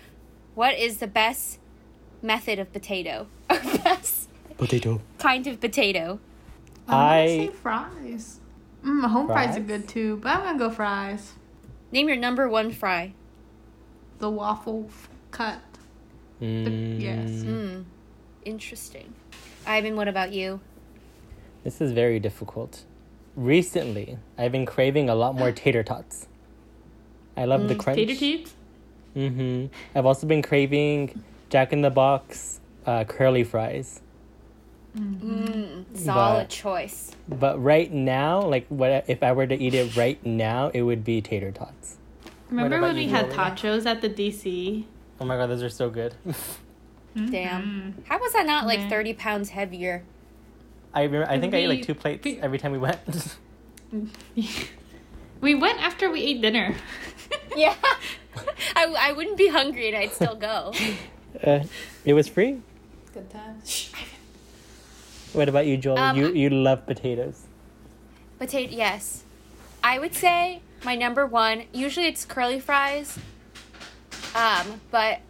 [SPEAKER 1] What is the best method of potato? Or best
[SPEAKER 2] potato.
[SPEAKER 1] kind of potato?
[SPEAKER 3] I'm
[SPEAKER 2] I
[SPEAKER 3] say fries. Mm, home fries?
[SPEAKER 2] Fries?
[SPEAKER 3] are good too, but I'm gonna go fries.
[SPEAKER 1] Name your number one fry.
[SPEAKER 3] The waffle f- cut.
[SPEAKER 2] Mm,
[SPEAKER 3] yes.
[SPEAKER 1] Hmm. Interesting. Ivan, what about you?
[SPEAKER 2] This is very difficult. Recently, I've been craving a lot more tater tots. I love the crunch.
[SPEAKER 4] Tater teats?
[SPEAKER 2] Mm-hmm. I've also been craving Jack in the Box uh, curly fries.
[SPEAKER 1] Mm, solid
[SPEAKER 2] But-
[SPEAKER 1] choice.
[SPEAKER 2] But right now, like what if I were to eat it right now, it would be tater tots.
[SPEAKER 4] Remember when we
[SPEAKER 2] you,
[SPEAKER 4] had
[SPEAKER 2] Julia?
[SPEAKER 4] tachos at the DC?
[SPEAKER 2] Oh my god, those are so good.
[SPEAKER 1] Damn. How was that not like
[SPEAKER 4] Yeah.
[SPEAKER 1] 30 pounds heavier?
[SPEAKER 2] I remember, I think I ate like two plates
[SPEAKER 4] we-
[SPEAKER 2] every time we went.
[SPEAKER 4] we went after we ate dinner.
[SPEAKER 1] Yeah. I, I wouldn't be hungry and I'd still go.
[SPEAKER 2] Uh, it was free.
[SPEAKER 4] Good times.
[SPEAKER 2] What about you, Joel?
[SPEAKER 1] Um,
[SPEAKER 2] you you love potatoes.
[SPEAKER 1] Potato, yes. I would say my number one, usually it's curly fries. Um, but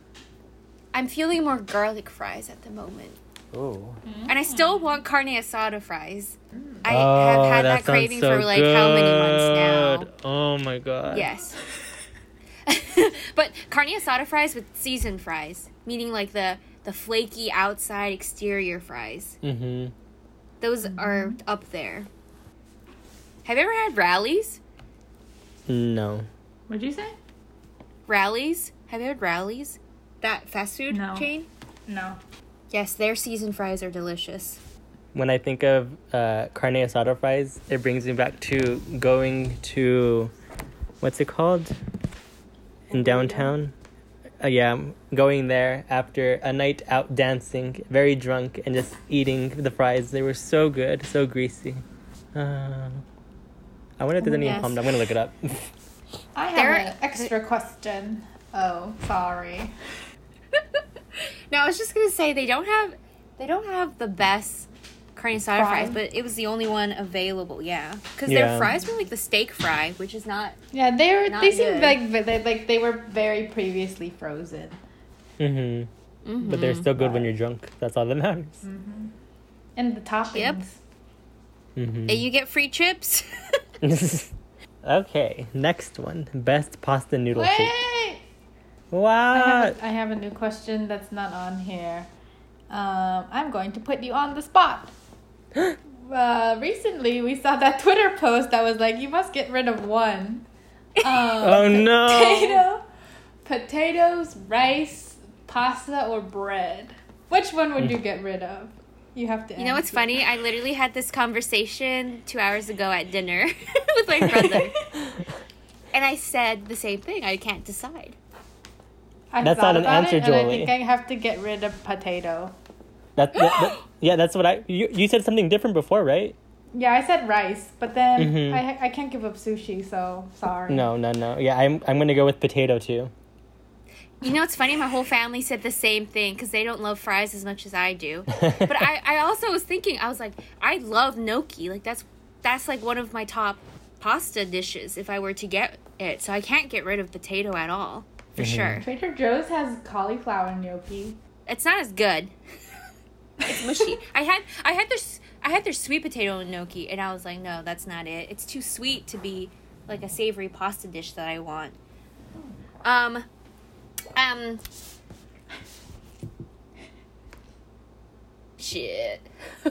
[SPEAKER 1] I'm feeling more garlic fries at the moment.
[SPEAKER 2] Oh.
[SPEAKER 1] And I still want carne asada fries. I
[SPEAKER 2] oh,
[SPEAKER 1] have had that,
[SPEAKER 2] sounds
[SPEAKER 1] craving
[SPEAKER 2] so
[SPEAKER 1] for like how many months
[SPEAKER 2] good. Oh my god.
[SPEAKER 1] Yes. but carne asada fries with seasoned fries, meaning like the the flaky outside exterior fries.
[SPEAKER 2] Mm-hmm.
[SPEAKER 1] Those are up there. Have you ever had Rally's?
[SPEAKER 2] No.
[SPEAKER 4] What'd you say?
[SPEAKER 1] Rally's? Have you had Rally's? That fast food
[SPEAKER 3] No.
[SPEAKER 1] chain?
[SPEAKER 3] No.
[SPEAKER 1] Yes, their seasoned fries are delicious.
[SPEAKER 2] When I think of uh, carne asada fries, it brings me back to going to, what's it called? In downtown. Uh, yeah, going there after a night out dancing, very drunk, and just eating the fries. They were so good, so greasy. Uh, I wonder if there's any in Palm. I'm gonna look it up.
[SPEAKER 3] I have
[SPEAKER 1] There-
[SPEAKER 3] an extra question. Oh, sorry.
[SPEAKER 1] no, I was just gonna say they don't have they don't have the best carne asada fries, but it was the only one available. Yeah, because
[SPEAKER 2] Yeah.
[SPEAKER 1] their fries were like the steak fry, which is not.
[SPEAKER 3] Yeah, they were.
[SPEAKER 1] Not
[SPEAKER 3] they seemed like they, like they were very previously frozen.
[SPEAKER 2] Mm-hmm. But they're still good when you're drunk. That's all that matters.
[SPEAKER 3] And the toppings.
[SPEAKER 1] Yep.
[SPEAKER 2] Mm-hmm.
[SPEAKER 1] And you get free chips.
[SPEAKER 2] okay, next one. Best pasta noodle shape.
[SPEAKER 3] Wait! I
[SPEAKER 2] What?
[SPEAKER 3] have, a, I have a new question that's not on here. Um, I'm going to put you on the spot. uh, recently, we saw that Twitter post that was like, "You must get rid of one." Um,
[SPEAKER 2] Oh, no.
[SPEAKER 3] Potato, potatoes, rice, pasta, or bread. Which one would you get rid of? You have to.
[SPEAKER 1] You know what's
[SPEAKER 3] answer.
[SPEAKER 1] funny? I literally had this conversation two hours ago at dinner with my brother. and I said the same thing. I can't decide.
[SPEAKER 3] I
[SPEAKER 2] That's not an answer,
[SPEAKER 3] it, and I think I have to get rid of potato.
[SPEAKER 2] That, that, that- yeah, that's what I. You, you said something different before, right?
[SPEAKER 3] Yeah, I said rice, but then
[SPEAKER 2] Mhm.
[SPEAKER 3] I I can't give up sushi, so sorry.
[SPEAKER 2] No, no, no. Yeah, I'm I'm gonna go with potato too.
[SPEAKER 1] You know, it's funny. My whole family said the same thing because they don't love fries as much as I do. But I, I also was thinking, I was like, I love gnocchi. Like that's that's like one of my top pasta dishes if I were to get it. So I can't get rid of potato at all for sure.
[SPEAKER 3] Trader Joe's has cauliflower gnocchi.
[SPEAKER 1] It's not as good. it's mushy. I had I had their I had their sweet potato gnocchi, and I was like, no, that's not it. It's too sweet to be like a savory pasta dish that I want. Um, um. Shit.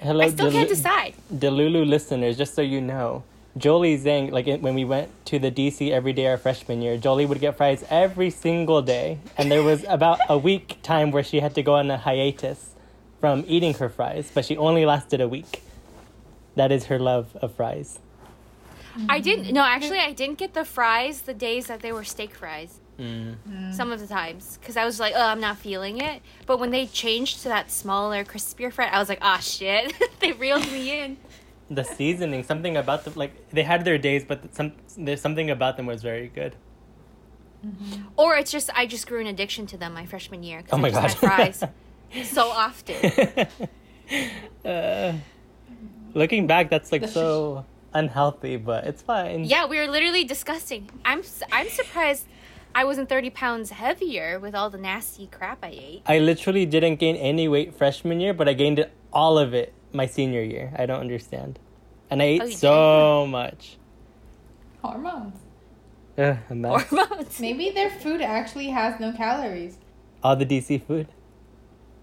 [SPEAKER 2] Hello,
[SPEAKER 1] I still can't decide.
[SPEAKER 2] Delulu listeners, just so you know, Jolie Zhang, like it- when we went to the DC every day our freshman year, Jolie would get fries every single day, and there was about a week time where she had to go on a hiatus from eating her fries, but she only lasted a week. That is her love of fries.
[SPEAKER 1] I didn't. No, actually, I didn't get the fries the days that they were steak fries. Some of the times, because I was like, oh, I'm not feeling it. But when they changed to that smaller, crispier fry, I was like, ah, shit, they reeled me in.
[SPEAKER 2] The seasoning, something about them, like they had their days, but some there's something about them was very good.
[SPEAKER 1] Or it's just I just grew an addiction to them my freshman year.
[SPEAKER 2] Oh
[SPEAKER 1] I
[SPEAKER 2] my
[SPEAKER 1] just
[SPEAKER 2] God.
[SPEAKER 1] had fries so often.
[SPEAKER 2] uh, looking back, that's like so unhealthy, but it's fine.
[SPEAKER 1] yeah, we were literally disgusting. I'm I'm surprised I wasn't 30 pounds heavier with all the nasty crap I ate.
[SPEAKER 2] I literally didn't gain any weight freshman year, but I gained all of it my senior year. I don't understand. And I ate
[SPEAKER 1] Oh, you
[SPEAKER 2] so much.
[SPEAKER 3] Hormones.
[SPEAKER 2] Ugh.
[SPEAKER 1] Hormones.
[SPEAKER 3] Maybe their food actually has no calories.
[SPEAKER 2] All the DC food.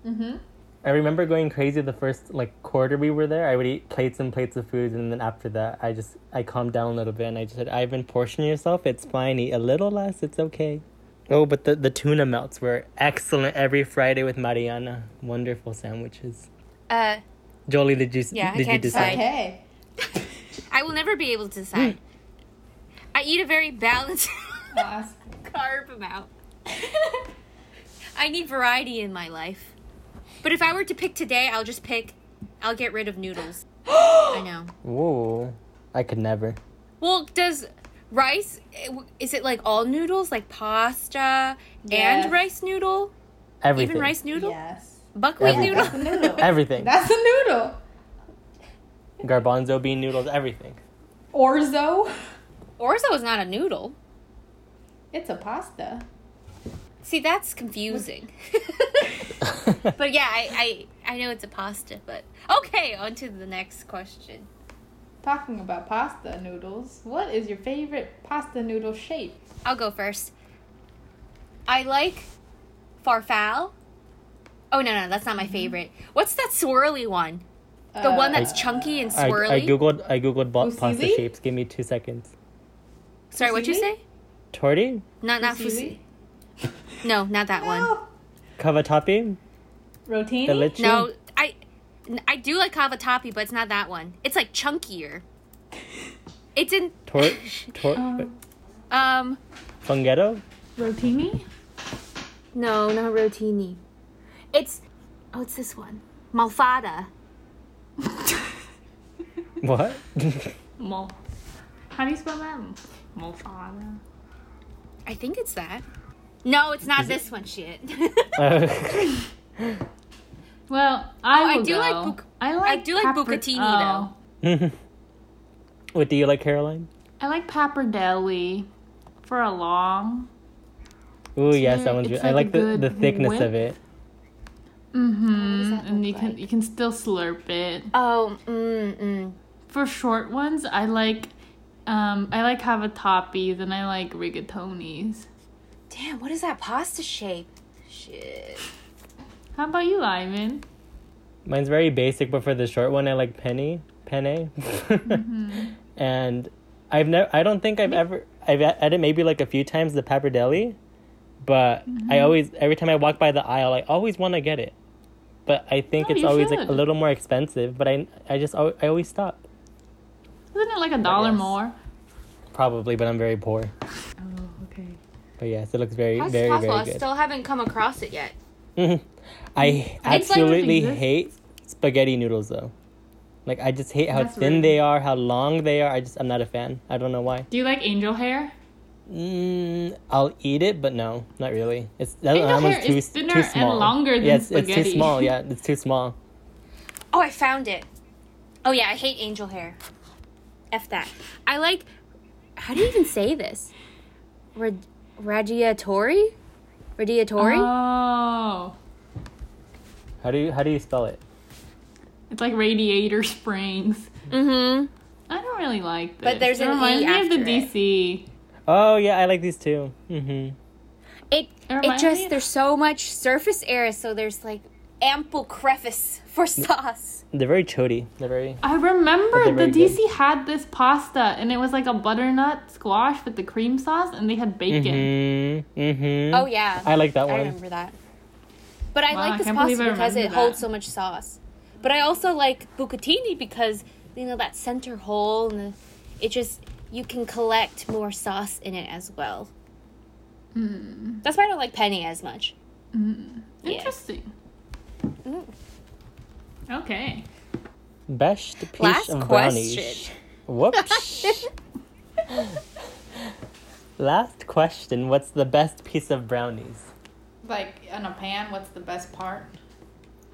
[SPEAKER 3] Mm-hmm.
[SPEAKER 2] I remember going crazy the first like quarter we were there. I would eat plates and plates of food, and then after that, I just I calmed down a little bit, and I just said, "Ivan, portion yourself. It's fine. Eat a little less. It's okay." Oh, but the the tuna melts were excellent every Friday with Mariana. Wonderful sandwiches.
[SPEAKER 1] Uh,
[SPEAKER 2] Jolie, did you
[SPEAKER 1] Yeah,
[SPEAKER 2] did you
[SPEAKER 1] can't
[SPEAKER 2] decide?
[SPEAKER 3] Okay.
[SPEAKER 1] I will never be able to decide. I eat a very balanced carb amount. I need variety in my life. But if I were to pick today, I'll just pick. I'll get rid of noodles. I know.
[SPEAKER 2] Whoa, I could never.
[SPEAKER 1] Well, does rice? Eh, is it like all noodles, like pasta
[SPEAKER 3] Yes.
[SPEAKER 1] and rice noodle,
[SPEAKER 2] Everything.
[SPEAKER 1] even rice noodle,
[SPEAKER 3] Yes.
[SPEAKER 1] Buckwheat
[SPEAKER 2] Everything.
[SPEAKER 1] noodle?
[SPEAKER 3] That's a noodle.
[SPEAKER 2] Everything.
[SPEAKER 3] That's a noodle.
[SPEAKER 2] Garbanzo bean noodles. Everything.
[SPEAKER 3] Orzo.
[SPEAKER 1] Orzo is not a noodle.
[SPEAKER 3] It's a pasta.
[SPEAKER 1] See, that's confusing. but yeah, I, I I know it's a pasta, but okay, on to the next question.
[SPEAKER 3] Talking about pasta noodles, what is your favorite pasta noodle shape?
[SPEAKER 1] I'll go first. I like farfal. Oh no no, that's not my favorite. What's that swirly one? The one that's chunky and
[SPEAKER 2] I,
[SPEAKER 1] swirly.
[SPEAKER 2] I googled I googled ba- pasta shapes. Give me two seconds.
[SPEAKER 1] Sorry, what'd you say?
[SPEAKER 2] Torti,
[SPEAKER 1] Not not
[SPEAKER 3] Fusilli?
[SPEAKER 1] fusilli. No, not that one.
[SPEAKER 3] No.
[SPEAKER 2] cavatappi,
[SPEAKER 3] Rotini?
[SPEAKER 2] delici.
[SPEAKER 1] No, I I do like cavatappi, but it's not that one. It's like chunkier. It's in
[SPEAKER 2] Tor, tor,
[SPEAKER 3] Um,
[SPEAKER 1] um
[SPEAKER 2] funghetto.
[SPEAKER 3] Rotini?
[SPEAKER 1] no, not rotini. It's oh, it's this one. Malfada.
[SPEAKER 2] What?
[SPEAKER 3] Mo. How do you spell that? Mofada.
[SPEAKER 1] I think it's that. No, it's not this one. Shit.
[SPEAKER 2] Uh,
[SPEAKER 3] Well, I
[SPEAKER 1] Oh, I
[SPEAKER 3] will
[SPEAKER 1] do like
[SPEAKER 3] go. I like
[SPEAKER 1] I do like
[SPEAKER 3] pepper-
[SPEAKER 1] bucatini,
[SPEAKER 3] oh.
[SPEAKER 2] what do you like, Caroline?
[SPEAKER 3] I like pappardelle for a long.
[SPEAKER 2] Ooh, yes, that
[SPEAKER 3] very-
[SPEAKER 2] one's
[SPEAKER 3] it's
[SPEAKER 2] good. I
[SPEAKER 3] like
[SPEAKER 2] like the, the thickness
[SPEAKER 3] whip.
[SPEAKER 2] of it.
[SPEAKER 3] Mm-hmm.
[SPEAKER 1] that
[SPEAKER 3] And
[SPEAKER 1] look
[SPEAKER 3] you can you can still slurp it.
[SPEAKER 1] Oh, mm, mm.
[SPEAKER 3] For short ones, I like um I like cavatappi's and I like rigatonis.
[SPEAKER 1] Damn, what is that pasta shape? Shit.
[SPEAKER 3] How about you, Lyman?
[SPEAKER 2] Mine's very basic, but for the short one, I like penny, penne. and I've never, I don't think I've ever, I've had it maybe like a few times the pappardelle, but I always, every time I walk by the aisle, I always want to get it. But I think
[SPEAKER 3] Oh,
[SPEAKER 2] it's
[SPEAKER 3] you
[SPEAKER 2] always like a little more expensive. But I, I just, I always stop.
[SPEAKER 3] Isn't it like a dollar
[SPEAKER 2] yes.
[SPEAKER 3] more?
[SPEAKER 2] Probably, but I'm very poor.
[SPEAKER 3] Oh, okay.
[SPEAKER 2] But yes, it looks very,
[SPEAKER 1] How's
[SPEAKER 2] very,
[SPEAKER 1] possible?
[SPEAKER 2] very
[SPEAKER 1] I
[SPEAKER 2] good.
[SPEAKER 1] still haven't come across it yet.
[SPEAKER 2] Mhm. I absolutely
[SPEAKER 3] exists.
[SPEAKER 2] hate spaghetti noodles though. Like I just hate how
[SPEAKER 3] That's
[SPEAKER 2] thin
[SPEAKER 3] rude.
[SPEAKER 2] they are, how long they are. I just I'm not a fan. I don't know why.
[SPEAKER 3] Do you like angel hair?
[SPEAKER 2] Mm, I'll eat it, but no, not really. It's that,
[SPEAKER 3] Angel
[SPEAKER 2] that one's
[SPEAKER 3] hair
[SPEAKER 2] too
[SPEAKER 3] is
[SPEAKER 2] too
[SPEAKER 3] thinner and
[SPEAKER 2] small.
[SPEAKER 3] longer than
[SPEAKER 2] yeah, it's, it's too small. Yeah, it's too small.
[SPEAKER 1] Oh, I found it. Oh yeah, I hate angel hair. F that. I like. How do you even say this? Rad- radiatori? Radiatori?
[SPEAKER 3] Oh.
[SPEAKER 2] How do you how do you spell it?
[SPEAKER 3] It's like radiator springs.
[SPEAKER 1] mm-hmm.
[SPEAKER 3] I don't really like this.
[SPEAKER 1] But there's
[SPEAKER 3] it
[SPEAKER 1] an E
[SPEAKER 3] reminds me of the
[SPEAKER 1] it.
[SPEAKER 3] DC.
[SPEAKER 2] Oh yeah, I like these too. Mm-hmm.
[SPEAKER 1] It it just there's so much surface area, so there's like ample crevice for sauce.
[SPEAKER 2] They're very chody. They're very.
[SPEAKER 3] I remember
[SPEAKER 2] But
[SPEAKER 3] the
[SPEAKER 2] they're very
[SPEAKER 3] DC had this pasta and it was like a butternut squash with the cream sauce and they had bacon.
[SPEAKER 2] Mm-hmm. Mm-hmm.
[SPEAKER 1] Oh yeah,
[SPEAKER 2] I like that one.
[SPEAKER 1] I remember that. But I
[SPEAKER 3] Wow,
[SPEAKER 1] like this
[SPEAKER 3] can't
[SPEAKER 1] pasta because it
[SPEAKER 3] remember
[SPEAKER 1] holds so much sauce. But I also like bucatini because you know that center hole and the, it just you can collect more sauce in it as well.
[SPEAKER 3] Mm.
[SPEAKER 1] That's why I don't like penny as much.
[SPEAKER 3] Mm.
[SPEAKER 1] Yeah.
[SPEAKER 3] Interesting.
[SPEAKER 1] Mm.
[SPEAKER 3] Okay.
[SPEAKER 2] Best piece
[SPEAKER 1] Last
[SPEAKER 2] of
[SPEAKER 1] question.
[SPEAKER 2] brownies. Whoops. Last question. What's the best piece of brownies?
[SPEAKER 4] Like in a pan, what's the best part?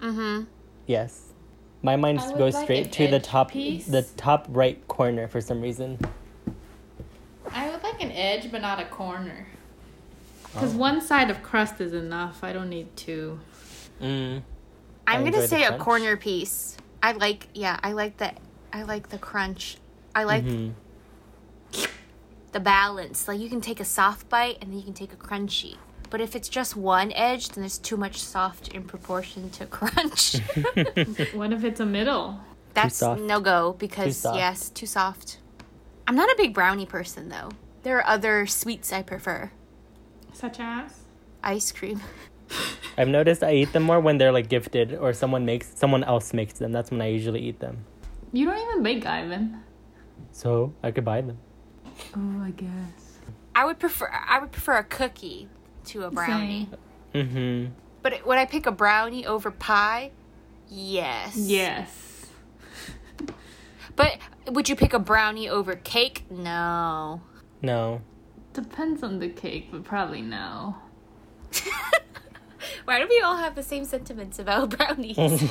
[SPEAKER 1] Mm-hmm.
[SPEAKER 2] Yes. My mind
[SPEAKER 4] I
[SPEAKER 2] just
[SPEAKER 4] would
[SPEAKER 2] goes
[SPEAKER 4] like
[SPEAKER 2] straight to the top
[SPEAKER 4] piece.
[SPEAKER 2] the top right corner for some reason.
[SPEAKER 4] I would like an edge, but not a corner.
[SPEAKER 3] Because
[SPEAKER 2] Oh.
[SPEAKER 3] one side of crust is enough. I don't need two.
[SPEAKER 2] Mm. I
[SPEAKER 1] I'm
[SPEAKER 2] enjoy
[SPEAKER 1] gonna say a corner piece. I like yeah, I like the I like the crunch. I like
[SPEAKER 2] Mhm.
[SPEAKER 1] the balance. Like you can take a soft bite and then you can take a crunchy. But if it's just one edge, then there's too much soft in proportion to crunch.
[SPEAKER 3] What if it's a middle?
[SPEAKER 1] That's no go because
[SPEAKER 2] soft.
[SPEAKER 1] yes, too soft. I'm not a big brownie person though. There are other sweets I prefer.
[SPEAKER 3] Such as?
[SPEAKER 1] Ice cream.
[SPEAKER 2] I've noticed I eat them more when they're like gifted or someone makes someone else makes them. That's when I usually eat them.
[SPEAKER 3] You don't even bake, Ivan.
[SPEAKER 2] So I could buy them.
[SPEAKER 3] Oh, I guess.
[SPEAKER 1] I would prefer I would prefer a cookie to a brownie.
[SPEAKER 3] Same.
[SPEAKER 2] Mm-hmm.
[SPEAKER 1] But would I pick a brownie over pie? Yes.
[SPEAKER 3] Yes.
[SPEAKER 1] But would you pick a brownie over cake? No.
[SPEAKER 2] No.
[SPEAKER 3] Depends on the cake, but probably no.
[SPEAKER 1] Why do we all have the same sentiments about brownies?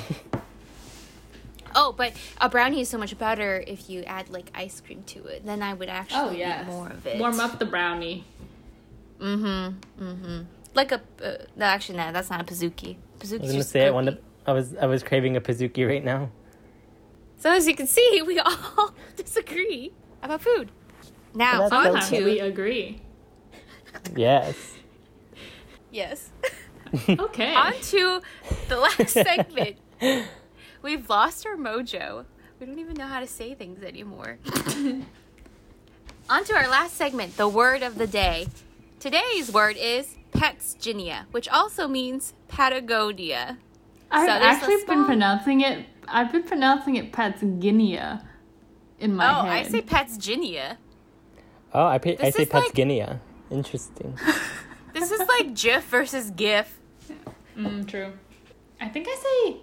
[SPEAKER 1] oh, but a brownie is so much better if you add like ice cream to it. Then I would actually
[SPEAKER 3] Oh, yes.
[SPEAKER 1] eat more of it.
[SPEAKER 3] Warm up the brownie.
[SPEAKER 1] Mm-hmm. Mm-hmm. Like a uh, no, actually no, that's not a pizookie. Pizookie.
[SPEAKER 2] I was gonna say I wanted. I was I was craving a pizookie right now.
[SPEAKER 1] So as you can see, we all disagree about food. Now
[SPEAKER 2] That's
[SPEAKER 1] on
[SPEAKER 3] Sometimes
[SPEAKER 2] okay.
[SPEAKER 3] we
[SPEAKER 1] to
[SPEAKER 3] agree.
[SPEAKER 2] Yes.
[SPEAKER 1] yes,
[SPEAKER 3] Okay.
[SPEAKER 1] on to the last segment. We've lost our mojo. We don't even know how to say things anymore. on to our last segment, the word of the day. Today's word is Petsginia, which also means Patagonia.
[SPEAKER 3] I've
[SPEAKER 1] So there's a
[SPEAKER 3] actually been pronouncing it. I've been pronouncing it Patsginia in my
[SPEAKER 1] oh,
[SPEAKER 3] head.
[SPEAKER 1] Oh, I say Petsginia.
[SPEAKER 2] Oh, I pay, I say
[SPEAKER 1] is like-
[SPEAKER 2] Patsginia. Interesting.
[SPEAKER 1] This is like GIF versus GIF.
[SPEAKER 3] Mm, true. I think I say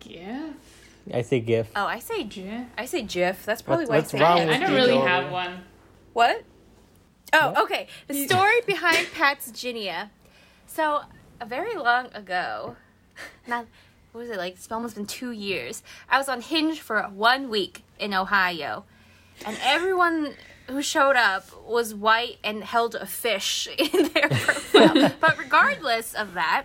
[SPEAKER 3] GIF.
[SPEAKER 2] I say GIF.
[SPEAKER 1] Oh, I say
[SPEAKER 3] GIF.
[SPEAKER 1] I say GIF. That's probably
[SPEAKER 2] What's-
[SPEAKER 1] why
[SPEAKER 2] what's
[SPEAKER 1] I say
[SPEAKER 2] wrong
[SPEAKER 1] GIF.
[SPEAKER 2] with
[SPEAKER 3] I don't really
[SPEAKER 2] Joey?
[SPEAKER 3] have one.
[SPEAKER 1] What? Oh,
[SPEAKER 2] What?
[SPEAKER 1] okay. The story behind Pat's Ginia. So, a very long ago, not what was it like? It's almost been two years. I was on Hinge for one week in Ohio, and everyone who showed up was white and held a fish in their profile. but regardless of that,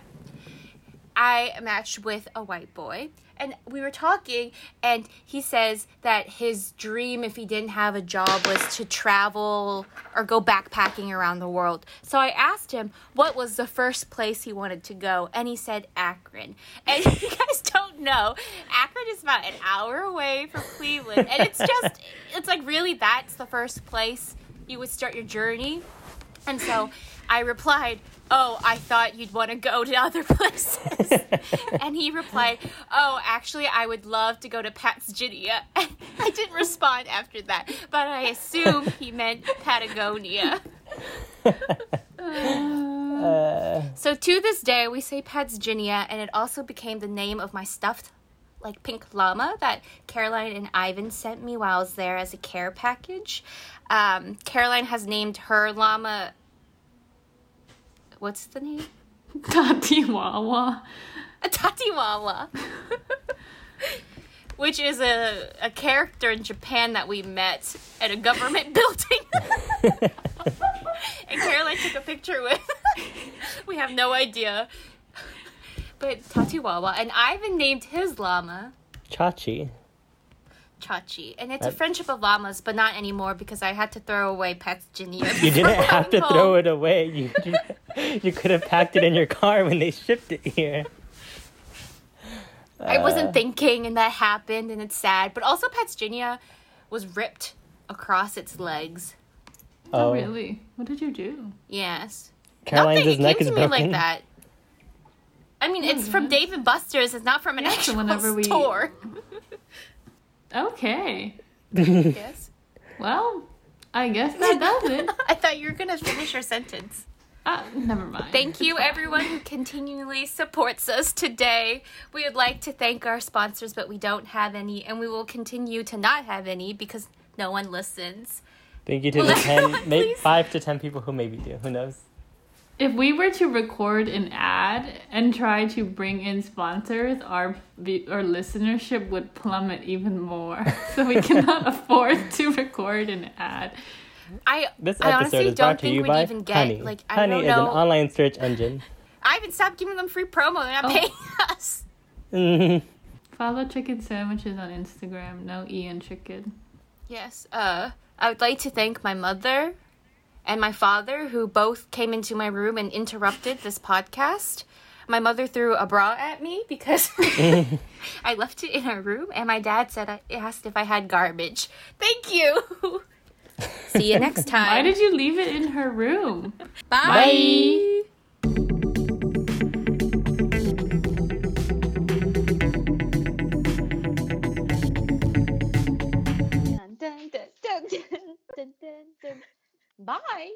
[SPEAKER 1] I matched with a white boy and we were talking and he says that his dream if he didn't have a job was to travel or go backpacking around the world. So I asked him what was the first place he wanted to go and he said Akron. And you guys don't know, Akron is about an hour away from Cleveland and it's just it's like really that's the first place you would start your journey. And so I replied, Oh, I thought you'd want to go to other places. and he replied, Oh, actually, I would love to go to Patsginia. And I didn't respond after that, but I assume he meant Patagonia.
[SPEAKER 2] Uh,
[SPEAKER 1] So to this day, we say Patsginia, and it also became the name of my stuffed, like pink llama that Caroline and Ivan sent me while I was there as a care package. Um, Caroline has named her llama. What's the name?
[SPEAKER 3] Tatiwawa.
[SPEAKER 1] A Tatiwawa. Which is a, a character in Japan that we met at a government building. and Caroline took a picture with. we have no idea. But Tatiwawa. And Ivan named his llama
[SPEAKER 2] Chachi.
[SPEAKER 1] Chachi. And it's a friendship of llamas, but not anymore because I had to throw away Pet's Ginia.
[SPEAKER 2] You didn't have to
[SPEAKER 1] home.
[SPEAKER 2] throw it away. You, you, you could have packed it in your car when they shipped it here.
[SPEAKER 1] I
[SPEAKER 2] Uh,
[SPEAKER 1] wasn't thinking, and that happened, and it's sad. But also, Patsginia was ripped across its legs.
[SPEAKER 3] Oh,
[SPEAKER 2] Oh,
[SPEAKER 3] really? What did you do?
[SPEAKER 1] Yes.
[SPEAKER 2] Caroline's
[SPEAKER 1] not that
[SPEAKER 2] his
[SPEAKER 1] it
[SPEAKER 2] neck
[SPEAKER 1] came
[SPEAKER 2] is
[SPEAKER 1] to me
[SPEAKER 2] broken.
[SPEAKER 1] like that. I mean, it's from Dave and Buster's. It's not from an
[SPEAKER 3] Yeah, so
[SPEAKER 1] actual
[SPEAKER 3] whenever we-
[SPEAKER 1] store.
[SPEAKER 3] Okay.
[SPEAKER 1] yes.
[SPEAKER 3] Well, I guess that does it.
[SPEAKER 1] I thought you were gonna finish your sentence.
[SPEAKER 3] Uh, never mind.
[SPEAKER 1] Thank you, everyone who continually supports us today. We would like to thank our sponsors, but we don't have any, and we will continue to not have any because no one listens.
[SPEAKER 2] Thank you to the ten, maybe five to ten people who maybe do. Who knows?
[SPEAKER 3] If we were to record an ad and try to bring in sponsors, our our listenership would plummet even more. So we cannot afford to record an ad.
[SPEAKER 1] I
[SPEAKER 2] This
[SPEAKER 1] I
[SPEAKER 2] episode
[SPEAKER 1] honestly
[SPEAKER 2] is brought
[SPEAKER 1] don't
[SPEAKER 2] to
[SPEAKER 1] think
[SPEAKER 2] you
[SPEAKER 1] we'd
[SPEAKER 2] by
[SPEAKER 1] even get
[SPEAKER 2] Honey.
[SPEAKER 1] like I
[SPEAKER 2] Honey
[SPEAKER 1] don't know.
[SPEAKER 2] is an online search engine.
[SPEAKER 1] I even stopped giving them free promo. They're not
[SPEAKER 3] Oh.
[SPEAKER 1] paying us.
[SPEAKER 3] Follow Chicken Sandwiches on Instagram. No Ian Chicken.
[SPEAKER 1] Yes. Uh, I would like to thank my mother and my father, who both came into my room and interrupted this podcast. My mother threw a bra at me because I left it in her room, and my dad said I asked if I had garbage. Thank you. See you next time.
[SPEAKER 3] Why did you leave it in her room?
[SPEAKER 1] Bye. Dun, dun, dun, dun, dun, dun, dun. Bye.